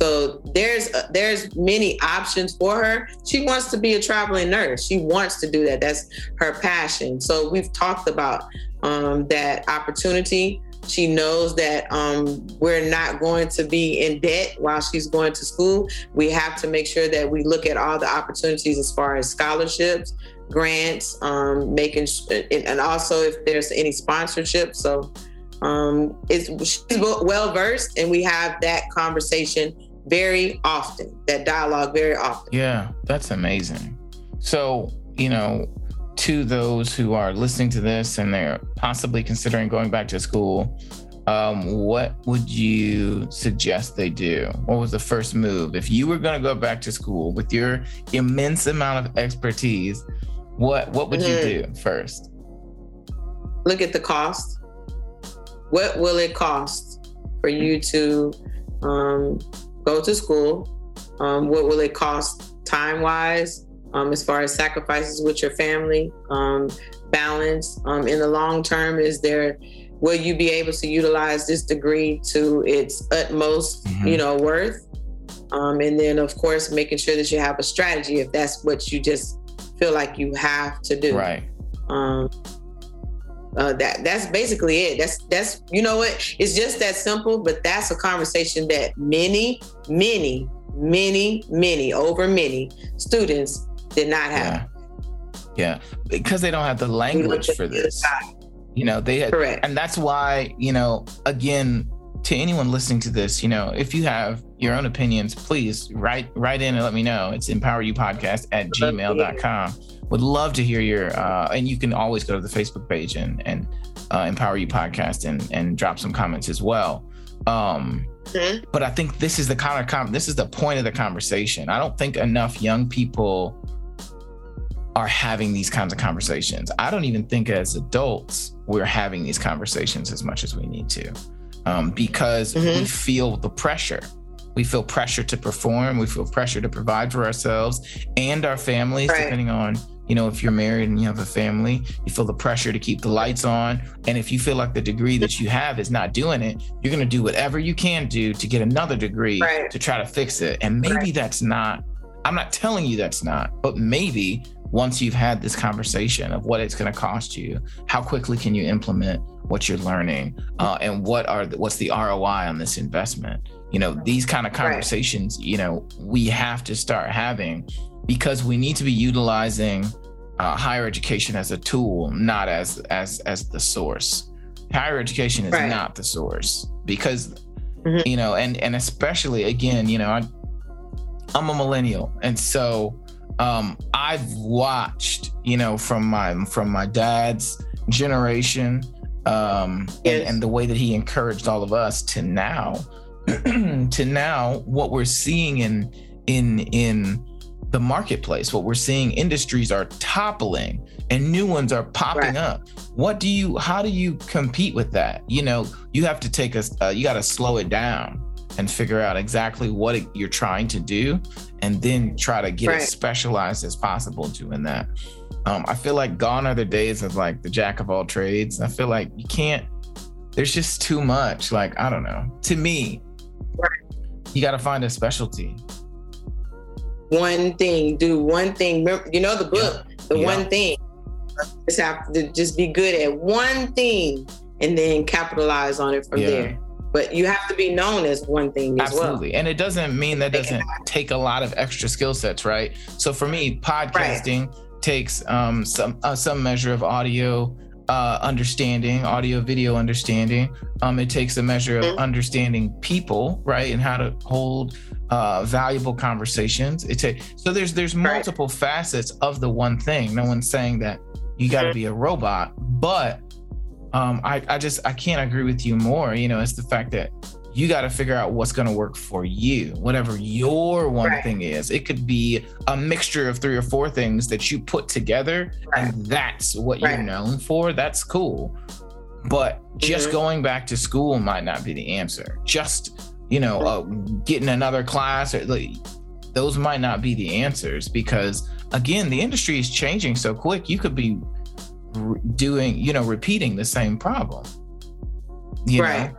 So there's uh, there's many options for her. She wants to be a traveling nurse. She wants to do that. That's her passion. So we've talked about um, that opportunity. She knows that um, we're not going to be in debt while she's going to school. We have to make sure that we look at all the opportunities as far as scholarships, grants, um, making, and also if there's any sponsorship. So um, it's, she's well versed, and we have that conversation very often, that dialogue very often. Yeah, that's amazing. So, you know, to those who are listening to this and they're possibly considering going back to school, um, what would you suggest they do? What was the first move? If you were going to go back to school with your immense amount of expertise, what what would mm-hmm. you do first? Look at the cost. What will it cost for you to um, go to school? Um, what will it cost time wise? Um, as far as sacrifices with your family, um, balance um, in the long term? Is there, will you be able to utilize this degree to its utmost, mm-hmm. you know, worth? Um, and then, of course, making sure that you have a strategy if that's what you just feel like you have to do. Right. Um, uh, that that's basically it. That's that's you know what? It's just that simple, but that's a conversation that many, many, many, many, over many students did not have. Yeah, yeah. because they don't have the language for this. You know, they had, Correct. and that's why you know, again, to anyone listening to this, you know, if you have your own opinions, please write write in and let me know. It's empoweryoupodcast at gmail.com. Would love to hear your uh, and you can always go to the Facebook page and and uh, empower you podcast and and drop some comments as well. Um, mm-hmm. but I think this is the kind of com- this is the point of the conversation. I don't think enough young people are having these kinds of conversations. I don't even think as adults we're having these conversations as much as we need to um, because mm-hmm. we feel the pressure. We feel pressure to perform. We feel pressure to provide for ourselves and our families, right. depending on, you know, if you're married and you have a family, you feel the pressure to keep the lights on. And if you feel like the degree that you have is not doing it, you're going to do whatever you can do to get another degree right. to try to fix it. And maybe right. that's not, I'm not telling you that's not, but maybe once you've had this conversation of what it's going to cost you how quickly can you implement what you're learning uh, and what are the, what's the roi on this investment you know these kind of conversations right. you know we have to start having because we need to be utilizing uh, higher education as a tool not as as as the source higher education is right. not the source because mm-hmm. you know and and especially again you know I, i'm a millennial and so um, I've watched, you know, from my from my dad's generation, um, yes. and, and the way that he encouraged all of us to now, to now, what we're seeing in in in the marketplace, what we're seeing, industries are toppling and new ones are popping right. up. What do you? How do you compete with that? You know, you have to take a, uh, you got to slow it down and figure out exactly what it, you're trying to do and then try to get right. as specialized as possible doing that. Um, I feel like gone are the days of like the jack of all trades. I feel like you can't, there's just too much. Like, I don't know. To me, right. you got to find a specialty. One thing, do one thing. You know the book, yeah. the yeah. one thing. Just have to just be good at one thing and then capitalize on it from yeah. there but you have to be known as one thing as Absolutely. Well. And it doesn't mean that doesn't take a lot of extra skill sets, right? So for me, podcasting right. takes um, some uh, some measure of audio uh, understanding, audio video understanding. Um, it takes a measure of mm-hmm. understanding people, right, and how to hold uh, valuable conversations. It takes so there's there's multiple right. facets of the one thing. No one's saying that you got to mm-hmm. be a robot, but um, I, I just I can't agree with you more. You know, it's the fact that you got to figure out what's going to work for you, whatever your one right. thing is. It could be a mixture of three or four things that you put together, right. and that's what right. you're known for. That's cool. But just mm-hmm. going back to school might not be the answer. Just you know, uh, getting another class or like, those might not be the answers because again, the industry is changing so quick. You could be doing, you know, repeating the same problem. You right. Know?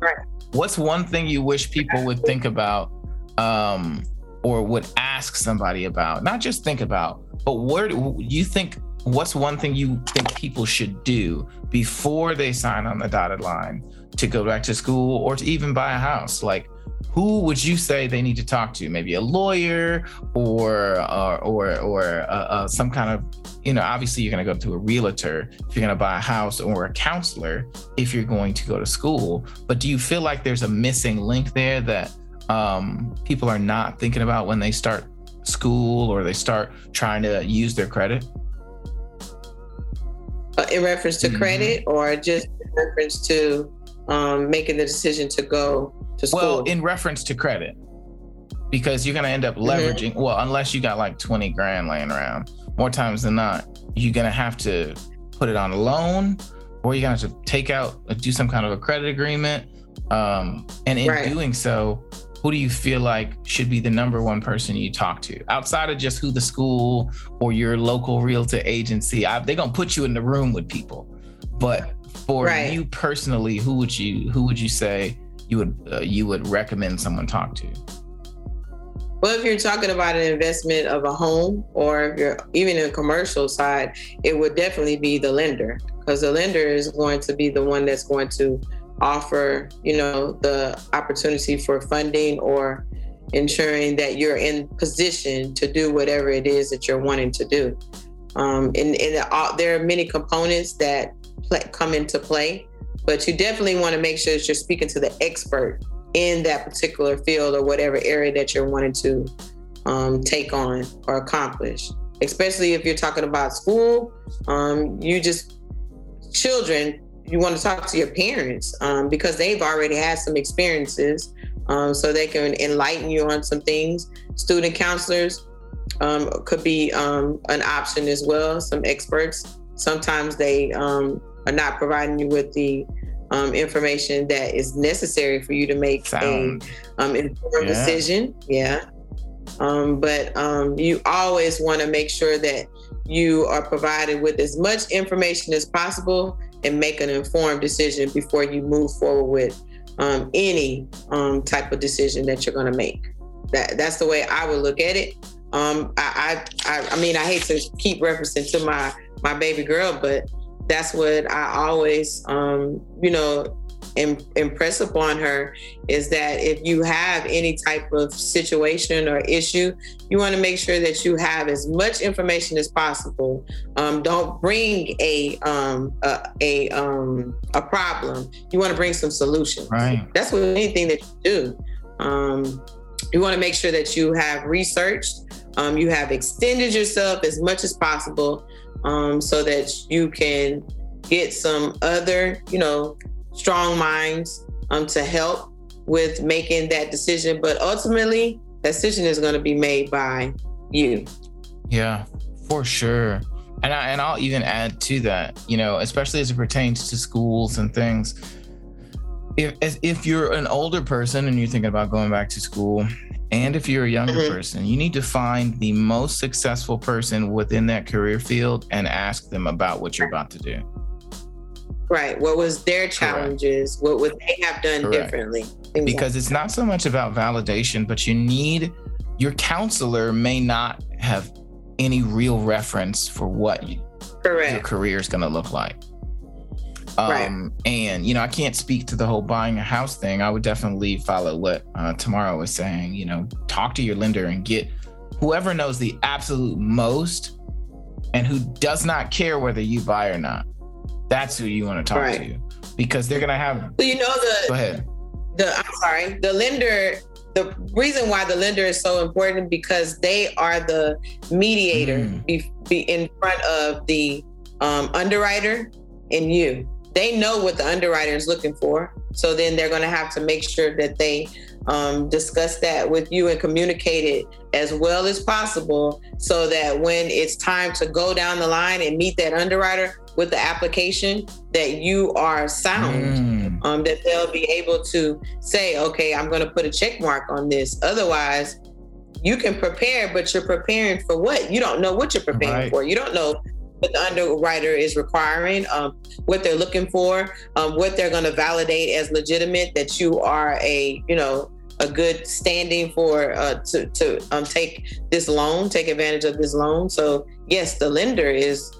Right. What's one thing you wish people would think about um, or would ask somebody about? Not just think about, but where do you think what's one thing you think people should do before they sign on the dotted line to go back to school or to even buy a house? Like who would you say they need to talk to? Maybe a lawyer or or or, or uh, uh, some kind of you know. Obviously, you're going to go to a realtor if you're going to buy a house, or a counselor if you're going to go to school. But do you feel like there's a missing link there that um, people are not thinking about when they start school or they start trying to use their credit? Uh, in reference to mm-hmm. credit, or just in reference to um, making the decision to go to school? Well, in reference to credit, because you're gonna end up mm-hmm. leveraging. Mm-hmm. Well, unless you got like 20 grand laying around, more times than not, you're gonna have to put it on a loan, or you're gonna have to take out, uh, do some kind of a credit agreement. Um, and in right. doing so, who do you feel like should be the number one person you talk to outside of just who the school or your local realtor agency? I, they're gonna put you in the room with people, but for right. you personally, who would you who would you say you would uh, you would recommend someone talk to? Well, if you're talking about an investment of a home, or if you're even in a commercial side, it would definitely be the lender because the lender is going to be the one that's going to offer, you know, the opportunity for funding or ensuring that you're in position to do whatever it is that you're wanting to do. Um, and, and uh, there are many components that play, come into play. But you definitely want to make sure that you're speaking to the expert in that particular field or whatever area that you're wanting to um, take on or accomplish. Especially if you're talking about school, um, you just children. You want to talk to your parents um, because they've already had some experiences, um, so they can enlighten you on some things. Student counselors um, could be um, an option as well. Some experts sometimes they um, are not providing you with the um, information that is necessary for you to make Sound. a um, informed yeah. decision. Yeah. Um, but um, you always want to make sure that you are provided with as much information as possible and make an informed decision before you move forward with um, any um, type of decision that you're going to make. That that's the way I would look at it. Um, I, I I mean I hate to keep referencing to my my baby girl, but that's what I always, um, you know, Im- impress upon her is that if you have any type of situation or issue, you want to make sure that you have as much information as possible. Um, don't bring a um, a a, um, a problem. You want to bring some solutions. Right. That's what anything that you do. Um, you want to make sure that you have researched, um, you have extended yourself as much as possible, um, so that you can get some other, you know, strong minds um, to help with making that decision. But ultimately, that decision is going to be made by you. Yeah, for sure. And I, and I'll even add to that, you know, especially as it pertains to schools and things. if if you're an older person and you're thinking about going back to school, and if you're a younger mm-hmm. person, you need to find the most successful person within that career field and ask them about what you're about to do. Right. What was their challenges? Correct. What would they have done Correct. differently? Because it's not so much about validation, but you need your counselor may not have any real reference for what you, your career is going to look like. Um, right. And, you know, I can't speak to the whole buying a house thing. I would definitely follow what uh, Tamara was saying. You know, talk to your lender and get whoever knows the absolute most and who does not care whether you buy or not. That's who you want to talk right. to because they're going to have. Well, you know, the. Go ahead. The, I'm sorry. The lender the reason why the lender is so important because they are the mediator mm. be, be in front of the um, underwriter and you they know what the underwriter is looking for. So then they're going to have to make sure that they um, discuss that with you and communicate it as well as possible so that when it's time to go down the line and meet that underwriter with the application, that you are sound, mm. um, that they'll be able to say, okay, I'm going to put a check mark on this. Otherwise, you can prepare, but you're preparing for what? You don't know what you're preparing right. for. You don't know what the underwriter is requiring, um, what they're looking for, um, what they're going to validate as legitimate that you are a, you know, a good standing for uh, to to um, take this loan, take advantage of this loan. So yes, the lender is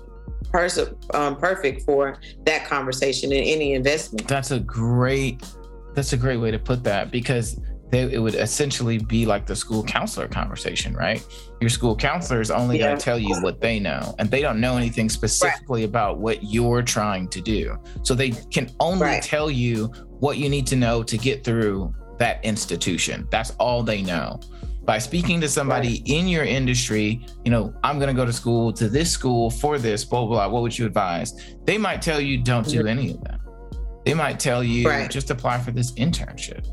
pers- um, perfect for that conversation in any investment. That's a great that's a great way to put that because they, it would essentially be like the school counselor conversation, right? Your school counselor is only yeah. going to tell you what they know, and they don't know anything specifically right. about what you're trying to do. So they can only right. tell you what you need to know to get through that institution. That's all they know. By speaking to somebody right. in your industry, you know, I'm going to go to school to this school for this, blah, blah, blah. What would you advise? They might tell you don't do any of that. They might tell you just apply for this internship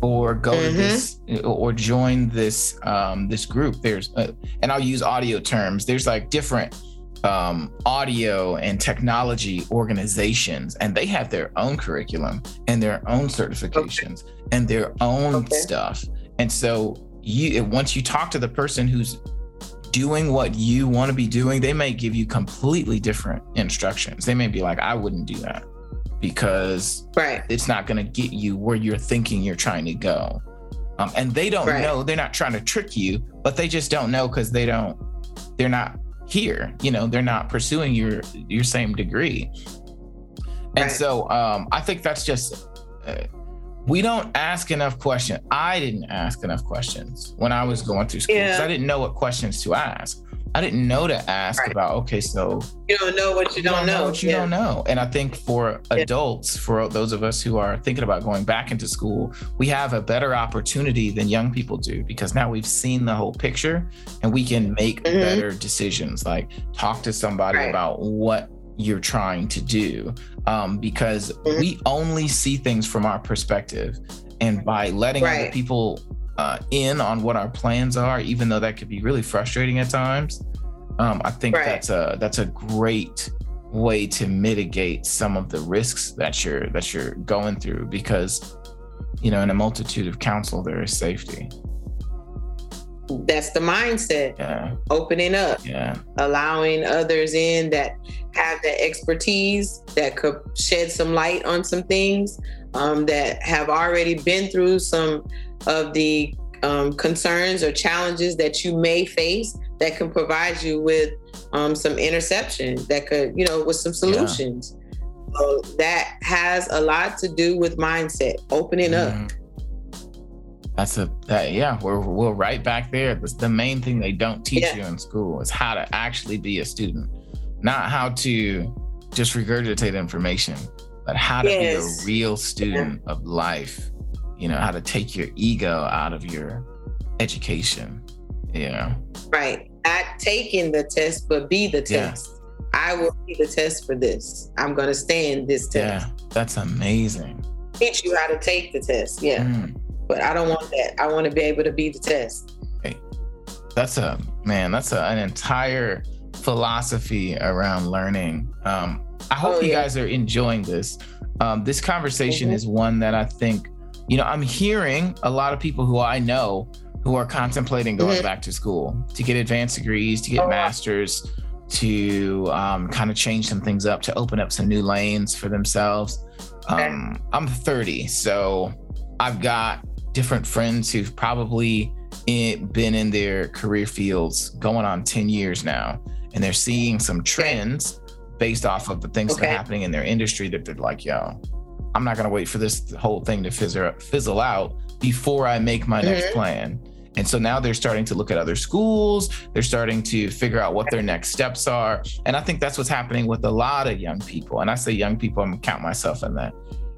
or go mm-hmm. to this or join this um, this group there's uh, and i'll use audio terms there's like different um, audio and technology organizations and they have their own curriculum and their own certifications okay. and their own okay. stuff and so you once you talk to the person who's doing what you want to be doing they may give you completely different instructions they may be like i wouldn't do that because right. it's not going to get you where you're thinking you're trying to go. Um, and they don't right. know, they're not trying to trick you, but they just don't know because they don't, they're not here, you know, they're not pursuing your, your same degree. And right. so um, I think that's just, uh, we don't ask enough questions. I didn't ask enough questions when I was going through school because yeah. I didn't know what questions to ask. I didn't know to ask right. about, okay, so you don't know what you, don't, don't, know. know. What you yeah. don't know. And I think for adults, for those of us who are thinking about going back into school, we have a better opportunity than young people do because now we've seen the whole picture and we can make mm-hmm. better decisions. Like talk to somebody right. about what you're trying to do um, because mm-hmm. we only see things from our perspective. And by letting right. other people uh, in on what our plans are, even though that could be really frustrating at times. Um, I think right. that's a that's a great way to mitigate some of the risks that you're that you're going through because you know in a multitude of counsel there is safety that's the mindset yeah. opening up yeah allowing others in that have that expertise that could shed some light on some things um, that have already been through some of the um, concerns or challenges that you may face that can provide you with um, some interception that could, you know, with some solutions. Yeah. So that has a lot to do with mindset, opening mm-hmm. up. That's a that yeah, we're we're right back there. That's the main thing they don't teach yeah. you in school is how to actually be a student, not how to just regurgitate information, but how to yes. be a real student yeah. of life you know, how to take your ego out of your education. Yeah. Right. Not taking the test, but be the test. Yeah. I will be the test for this. I'm going to stand this test. Yeah, that's amazing. Teach you how to take the test. Yeah. Mm. But I don't want that. I want to be able to be the test. Hey, that's a man, that's a, an entire philosophy around learning. Um, I hope oh, you yeah. guys are enjoying this. Um, this conversation mm-hmm. is one that I think, you know, I'm hearing a lot of people who I know who are contemplating going mm-hmm. back to school to get advanced degrees, to get oh, masters, to um, kind of change some things up, to open up some new lanes for themselves. Um, I'm 30, so I've got different friends who've probably in, been in their career fields going on 10 years now, and they're seeing some trends based off of the things okay. that are happening in their industry that they're like, yo, I'm not going to wait for this whole thing to fizzle, fizzle out before I make my mm-hmm. next plan. And so now they're starting to look at other schools. They're starting to figure out what their next steps are. And I think that's what's happening with a lot of young people. And I say young people, I'm count myself in that.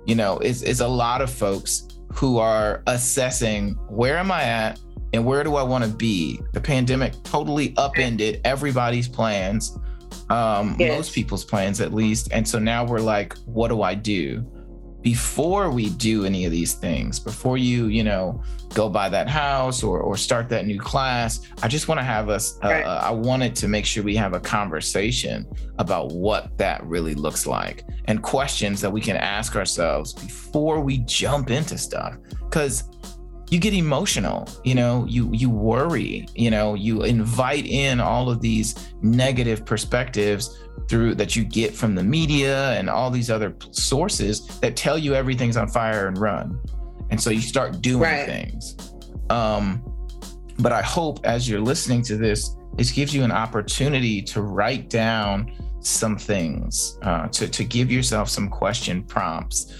You know, it's, it's a lot of folks who are assessing where am I at and where do I want to be? The pandemic totally upended everybody's plans, um, yes. most people's plans at least. And so now we're like, what do I do? Before we do any of these things, before you, you know, go buy that house or or start that new class, I just want to have us. Uh, right. I wanted to make sure we have a conversation about what that really looks like and questions that we can ask ourselves before we jump into stuff. Because you get emotional you know you you worry you know you invite in all of these negative perspectives through that you get from the media and all these other sources that tell you everything's on fire and run. And so you start doing right. things. Um, but I hope as you're listening to this, it gives you an opportunity to write down some things, uh, to, to give yourself some question prompts.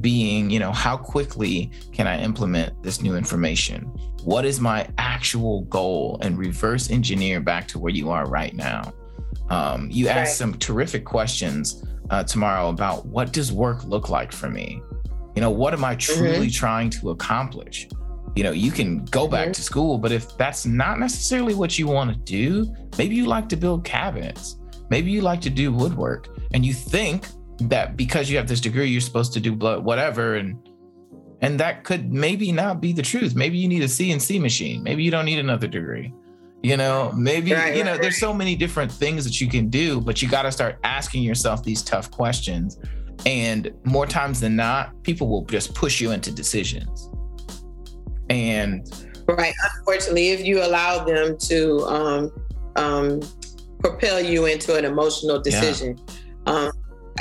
Being, you know, how quickly can I implement this new information? What is my actual goal? And reverse engineer back to where you are right now. Um, you asked right. some terrific questions uh, Tamara about what does work look like for me? You know, what am I truly mm-hmm. trying to accomplish? You know, you can go back mm-hmm. to school, but if that's not necessarily what you want to do, maybe you like to build cabinets, maybe you like to do woodwork, and you think that because you have this degree, you're supposed to do blood, whatever, and and that could maybe not be the truth. Maybe you need a CNC machine. Maybe you don't need another degree. You know, maybe, right, you know, right. there's so many different things that you can do, but you got to start asking yourself these tough questions. And more times than not, people will just push you into decisions. And right, unfortunately, if you allow them to um, um, propel you into an emotional decision. Yeah. Um,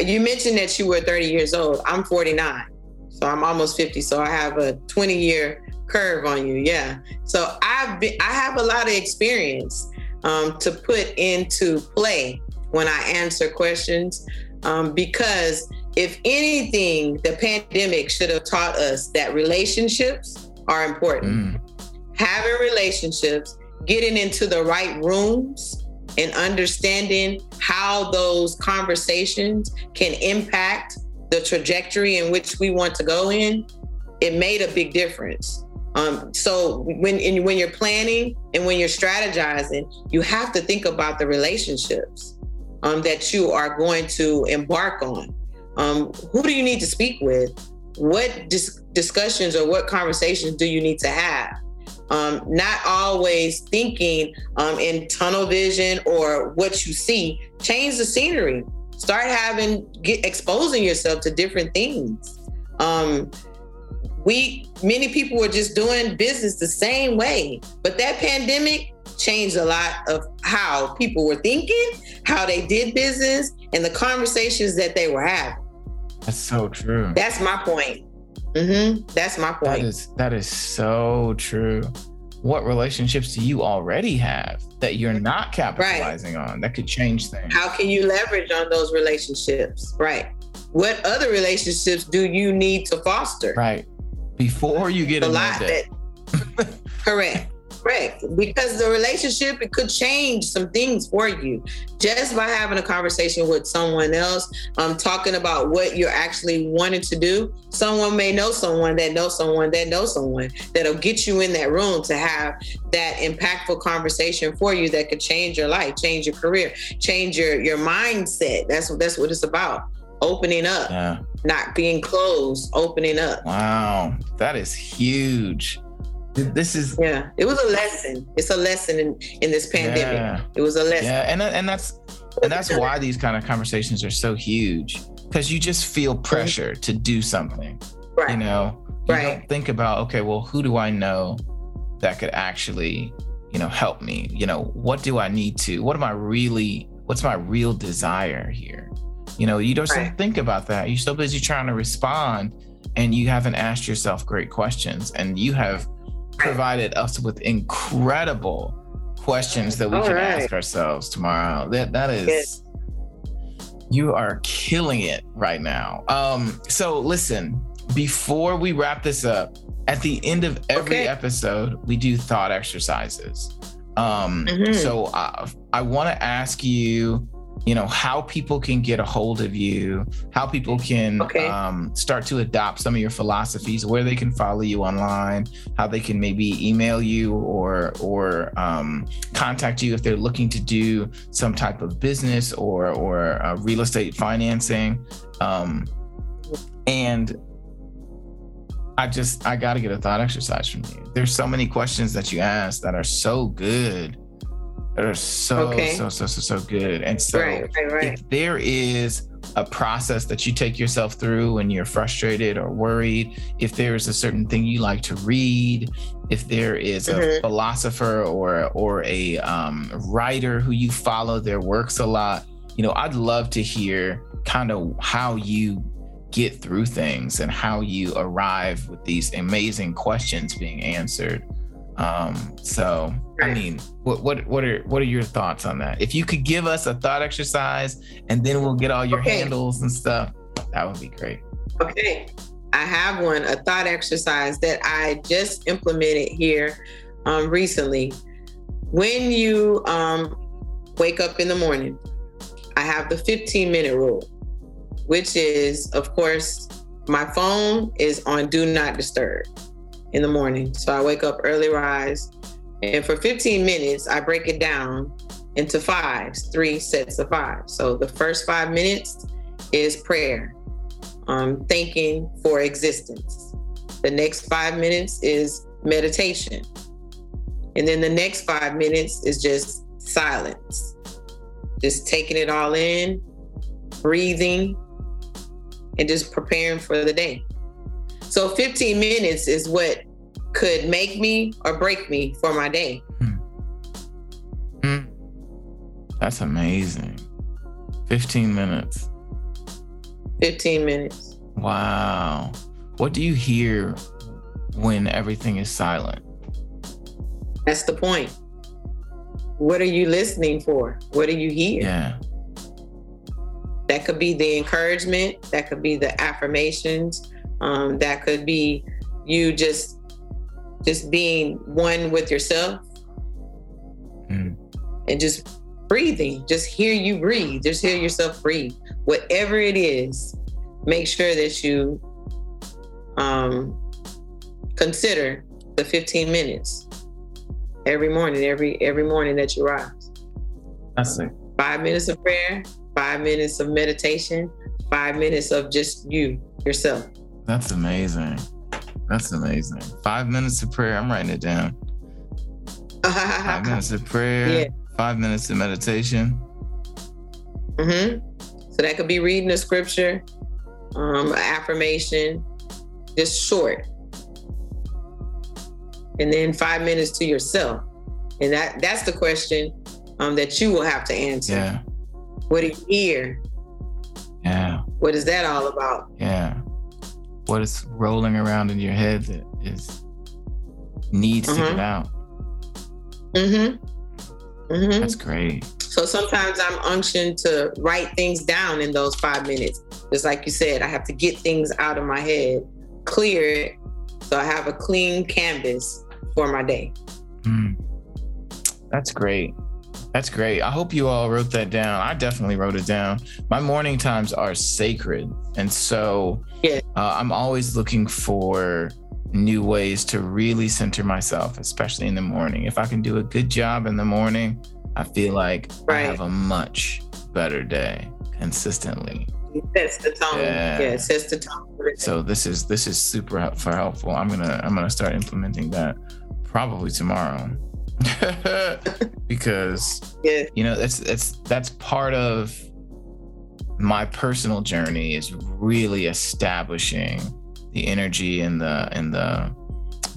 you mentioned that you were 30 years old. I'm 49, so I'm almost 50. So I have a 20 year curve on you. Yeah. So I've been, I have a lot of experience um, to put into play when I answer questions um, because if anything, the pandemic should have taught us that relationships are important. Mm. Having relationships, getting into the right rooms, and understanding how those conversations can impact the trajectory in which we want to go in, it made a big difference. Um, so when when you're planning and when you're strategizing, you have to think about the relationships um, that you are going to embark on. Um, who do you need to speak with? What dis- discussions or what conversations do you need to have? Um, not always thinking um, in tunnel vision or what you see. Change the scenery. Start having get exposing yourself to different things. We many people were just doing business the same way but that pandemic changed a lot of how people were thinking how they did business and the conversations that they were having. That's so true. That's my point. Mm-hmm. that's my point. that is that is so true. What relationships do you already have that you're not capitalizing right. on that could change things? How can you leverage on those relationships? Right. What other relationships do you need to foster? Right before you get a lot that, correct. Correct. Because the relationship it could change some things for you. Just by having a conversation with someone else um talking about what you're actually wanting to do someone may know someone that knows someone that knows someone that'll get you in that room to have that impactful conversation for you that could change your life change your career change your your mindset. That's what that's what it's about opening up, yeah. not being closed, opening up. Wow, that is huge. This is yeah. It was a lesson. It's a lesson in in this pandemic. Yeah. It was a lesson. Yeah, and and that's And that's why these kind of conversations are so huge because you just feel mm-hmm. pressure to do something. Right. You know, you right. don't think about, okay, well, who do I know that could actually, you know, help me? You know, what do I need to, what am I really, what's my real desire here? You know, you don't right. think about that. You're so busy trying to respond and you haven't asked yourself great questions. And you have provided us with incredible questions that we All can right. ask ourselves tomorrow. That that is you are killing it right now. Um, so listen, before we wrap this up, at the end of every okay. episode, we do thought exercises. Um, mm-hmm. so I, I want to ask you you know how people can get a hold of you how people can okay. um, start to adopt some of your philosophies where they can follow you online how they can maybe email you or or um, contact you if they're looking to do some type of business or or uh, real estate financing um, and I just I got to get a thought exercise from you. There's so many questions that you ask that are so good that are so okay. so so so so good. And so right, right, right. if there is a process that you take yourself through when you're frustrated or worried, if there is a certain thing you like to read, if there is a mm-hmm. philosopher or or a um, writer who you follow their works a lot, you know, I'd love to hear kind of how you get through things and how you arrive with these amazing questions being answered. Um, so I mean, what what what are what are your thoughts on that? If you could give us a thought exercise and then we'll get all your okay. handles and stuff, that would be great. Okay. I have one, a thought exercise that I just implemented here um, recently. When you um, wake up in the morning, I have the 15 minute rule, which is, of course, my phone is on do not disturb in the morning. So I wake up early rise. And for 15 minutes, I break it down into fives, three sets of five. So the first five minutes is prayer, um, thanking for existence. The next five minutes is meditation. And then the next five minutes is just silence, just taking it all in, breathing, and just preparing for the day. So 15 minutes is what could make me or break me for my day. Hmm. Hmm. That's amazing. 15 minutes. 15 minutes. Wow. What do you hear when everything is silent? That's the point. What are you listening for? What do you hear? Yeah. That could be the encouragement, that could be the affirmations, um, that could be you just just being one with yourself mm. and just breathing. Just hear you breathe. Just hear yourself breathe. Whatever it is, make sure that you um, consider the 15 minutes every morning, every every morning that you rise. That's it. Five minutes of prayer, five minutes of meditation, five minutes of just you, yourself. That's amazing. That's amazing. Five minutes of prayer. I'm writing it down. five minutes of prayer. Yeah. Five minutes of meditation. Mm-hmm. So that could be reading a scripture, um, affirmation, just short. And then five minutes to yourself. And that that's the question um, that you will have to answer. Yeah. What do you hear? Yeah. What is that all about? Yeah what is rolling around in your head that is needs mm-hmm. to get mm-hmm. out. Mm-hmm. Mm-hmm. That's great. So sometimes I'm unctioned to write things down in those five minutes. Just like you said, I have to get things out of my head, clear it, so I have a clean canvas for my day. Mm. That's great. That's great. I hope you all wrote that down. I definitely wrote it down. My morning times are sacred. And so yeah. uh, I'm always looking for new ways to really center myself, especially in the morning. If I can do a good job in the morning, I feel like right. I have a much better day consistently. It sets the tone. Yeah, yeah it sets the tone. So this is this is super helpful. helpful. I'm gonna I'm gonna start implementing that probably tomorrow because Yeah. you know that's that's that's part of my personal journey is really establishing the energy and the and the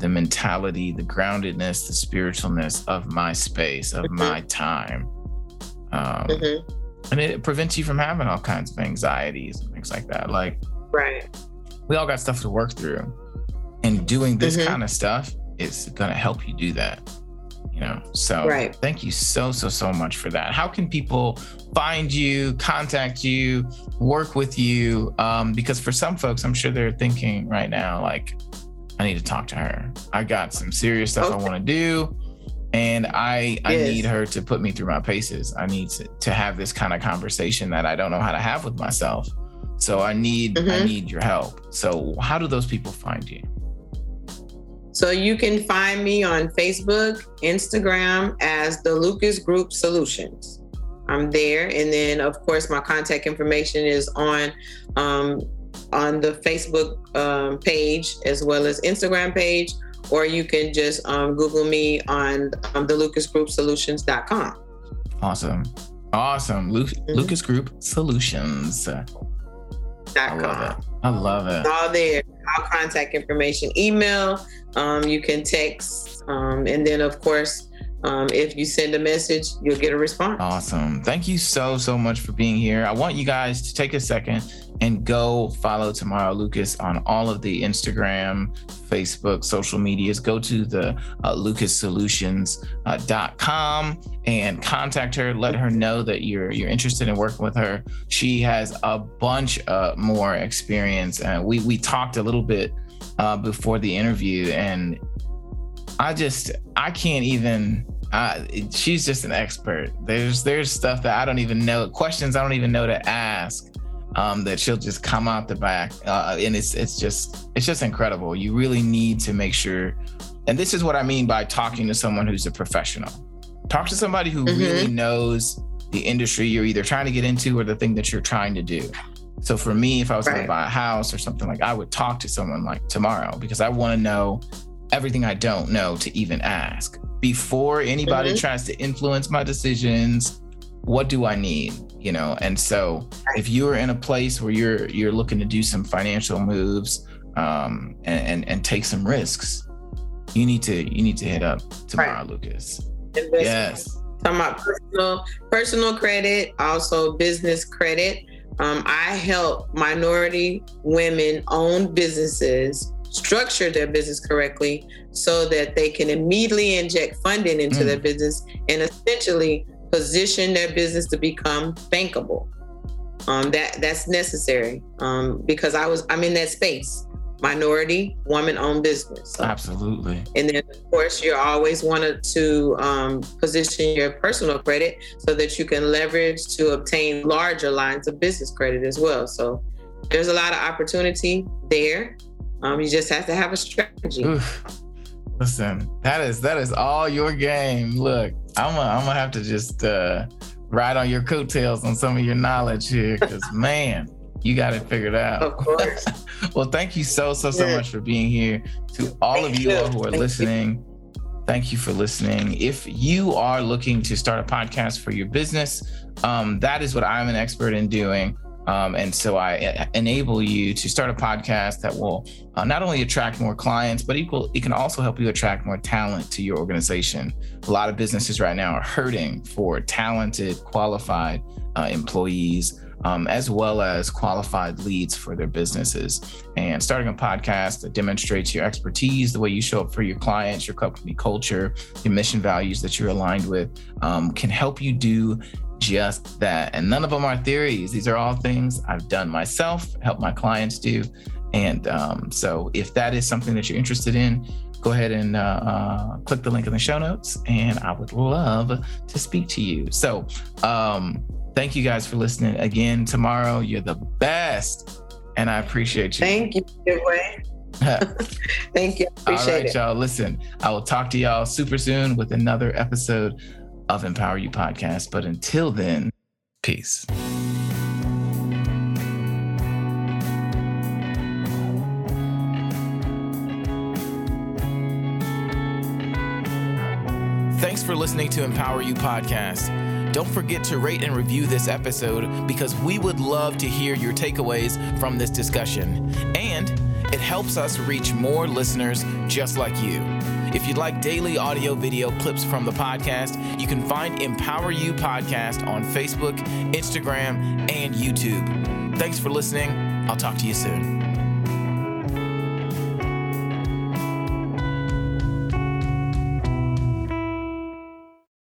the mentality, the groundedness, the spiritualness of my space, of Mhm. my time. Um, Mhm. And it prevents you from having all kinds of anxieties and things like that. Like Right. we all got stuff to work through. And doing this Mhm. kind of stuff is gonna help you do that. You know, so Right. thank you so, so, so much for that. How can people find you, contact you, work with you? Um, because for some folks, I'm sure they're thinking right now, like, I need to talk to her. I got some serious stuff I want to do. And I I Yes. need her to put me through my paces. I need to, to have this kind of conversation that I don't know how to have with myself. So I need I Mhm. need your help. So how do those people find you? So you can find me on Facebook, Instagram as the Lucas Group Solutions. I'm there, and then of course my contact information is on um, on the Facebook um, page as well as Instagram page, or you can just um, Google me on um, the lucasgroupsolutions.com. Awesome. Awesome. Lu- Mhm. Lucas Group Solutions. I love it. I love it. It's all there. Our contact information, email. Um, you can text, um, and then of course, um, if you send a message, you'll get a response. Awesome. Thank you so, so much for being here. I want you guys to take a second and go follow Tamara Lucas on all of the Instagram, Facebook, social medias. Go to the uh, lucassolutions.com and contact her. Let her know that you're you're interested in working with her. She has a bunch uh, more experience. And we we talked a little bit uh, before the interview, and I just I can't even. Uh, she's just an expert. There's there's stuff that I don't even know, questions I don't even know to ask. Um, that she'll just come out the back, uh, and it's it's just it's just incredible. You really need to make sure, and this is what I mean by talking to someone who's a professional. Talk to somebody who Mhm. really knows the industry you're either trying to get into or the thing that you're trying to do. So for me, if I was going to buy a house or something like, I would talk to someone like Tamara because I want to know everything I don't know to even ask before anybody Mhm. tries to influence my decisions. What do I need? You know, and so if you're in a place where you're you're looking to do some financial moves um, and, and and take some risks, you need to you need to hit up Tamara Lucas. Investment. Yes. Talking about personal personal credit, also business credit. Um, I help minority women own businesses structure their business correctly so that they can immediately inject funding into Mm. their business and essentially position their business to become bankable. Um, that that's necessary um, because I was I'm in that space, minority woman-owned business. So Absolutely. and then, of course, you always wanted to um, position your personal credit so that you can leverage to obtain larger lines of business credit as well. So there's a lot of opportunity there. Um, you just have to have a strategy. Oof. Listen, that is that is all your game. Look, I'm gonna I'm gonna have to just uh, ride on your coattails on some of your knowledge here, because man, you got it figured out. Of course. well, thank you so so so Yeah. much for being here. To all of Thank you you. all who are Thank you. listening, thank you for listening. If you are looking to start a podcast for your business, um, that is what I'm an expert in doing. Um, and so I uh, enable you to start a podcast that will uh, not only attract more clients, but equal, it can also help you attract more talent to your organization. A lot of businesses right now are hurting for talented, qualified uh, employees. Um, as well as qualified leads for their businesses. And starting a podcast that demonstrates your expertise, the way you show up for your clients, your company culture, your mission values that you're aligned with, um, can help you do just that. And none of them are theories. These are all things I've done myself, help my clients do. And um, so if that is something that you're interested in, go ahead and uh, uh, click the link in the show notes, and I would love to speak to you. So, um, thank you guys for listening again. Tamara, you're the best, and I appreciate you. Thank you. Thank you. Appreciate right, it. y'all. Listen, I will talk to y'all super soon with another episode of Empower You Podcast. But until then, peace. Thanks for listening to Empower You Podcast. Don't forget to rate and review this episode because we would love to hear your takeaways from this discussion. And it helps us reach more listeners just like you. If you'd like daily audio video clips from the podcast, you can find Empower You Podcast on Facebook, Instagram, and YouTube. Thanks for listening. I'll talk to you soon.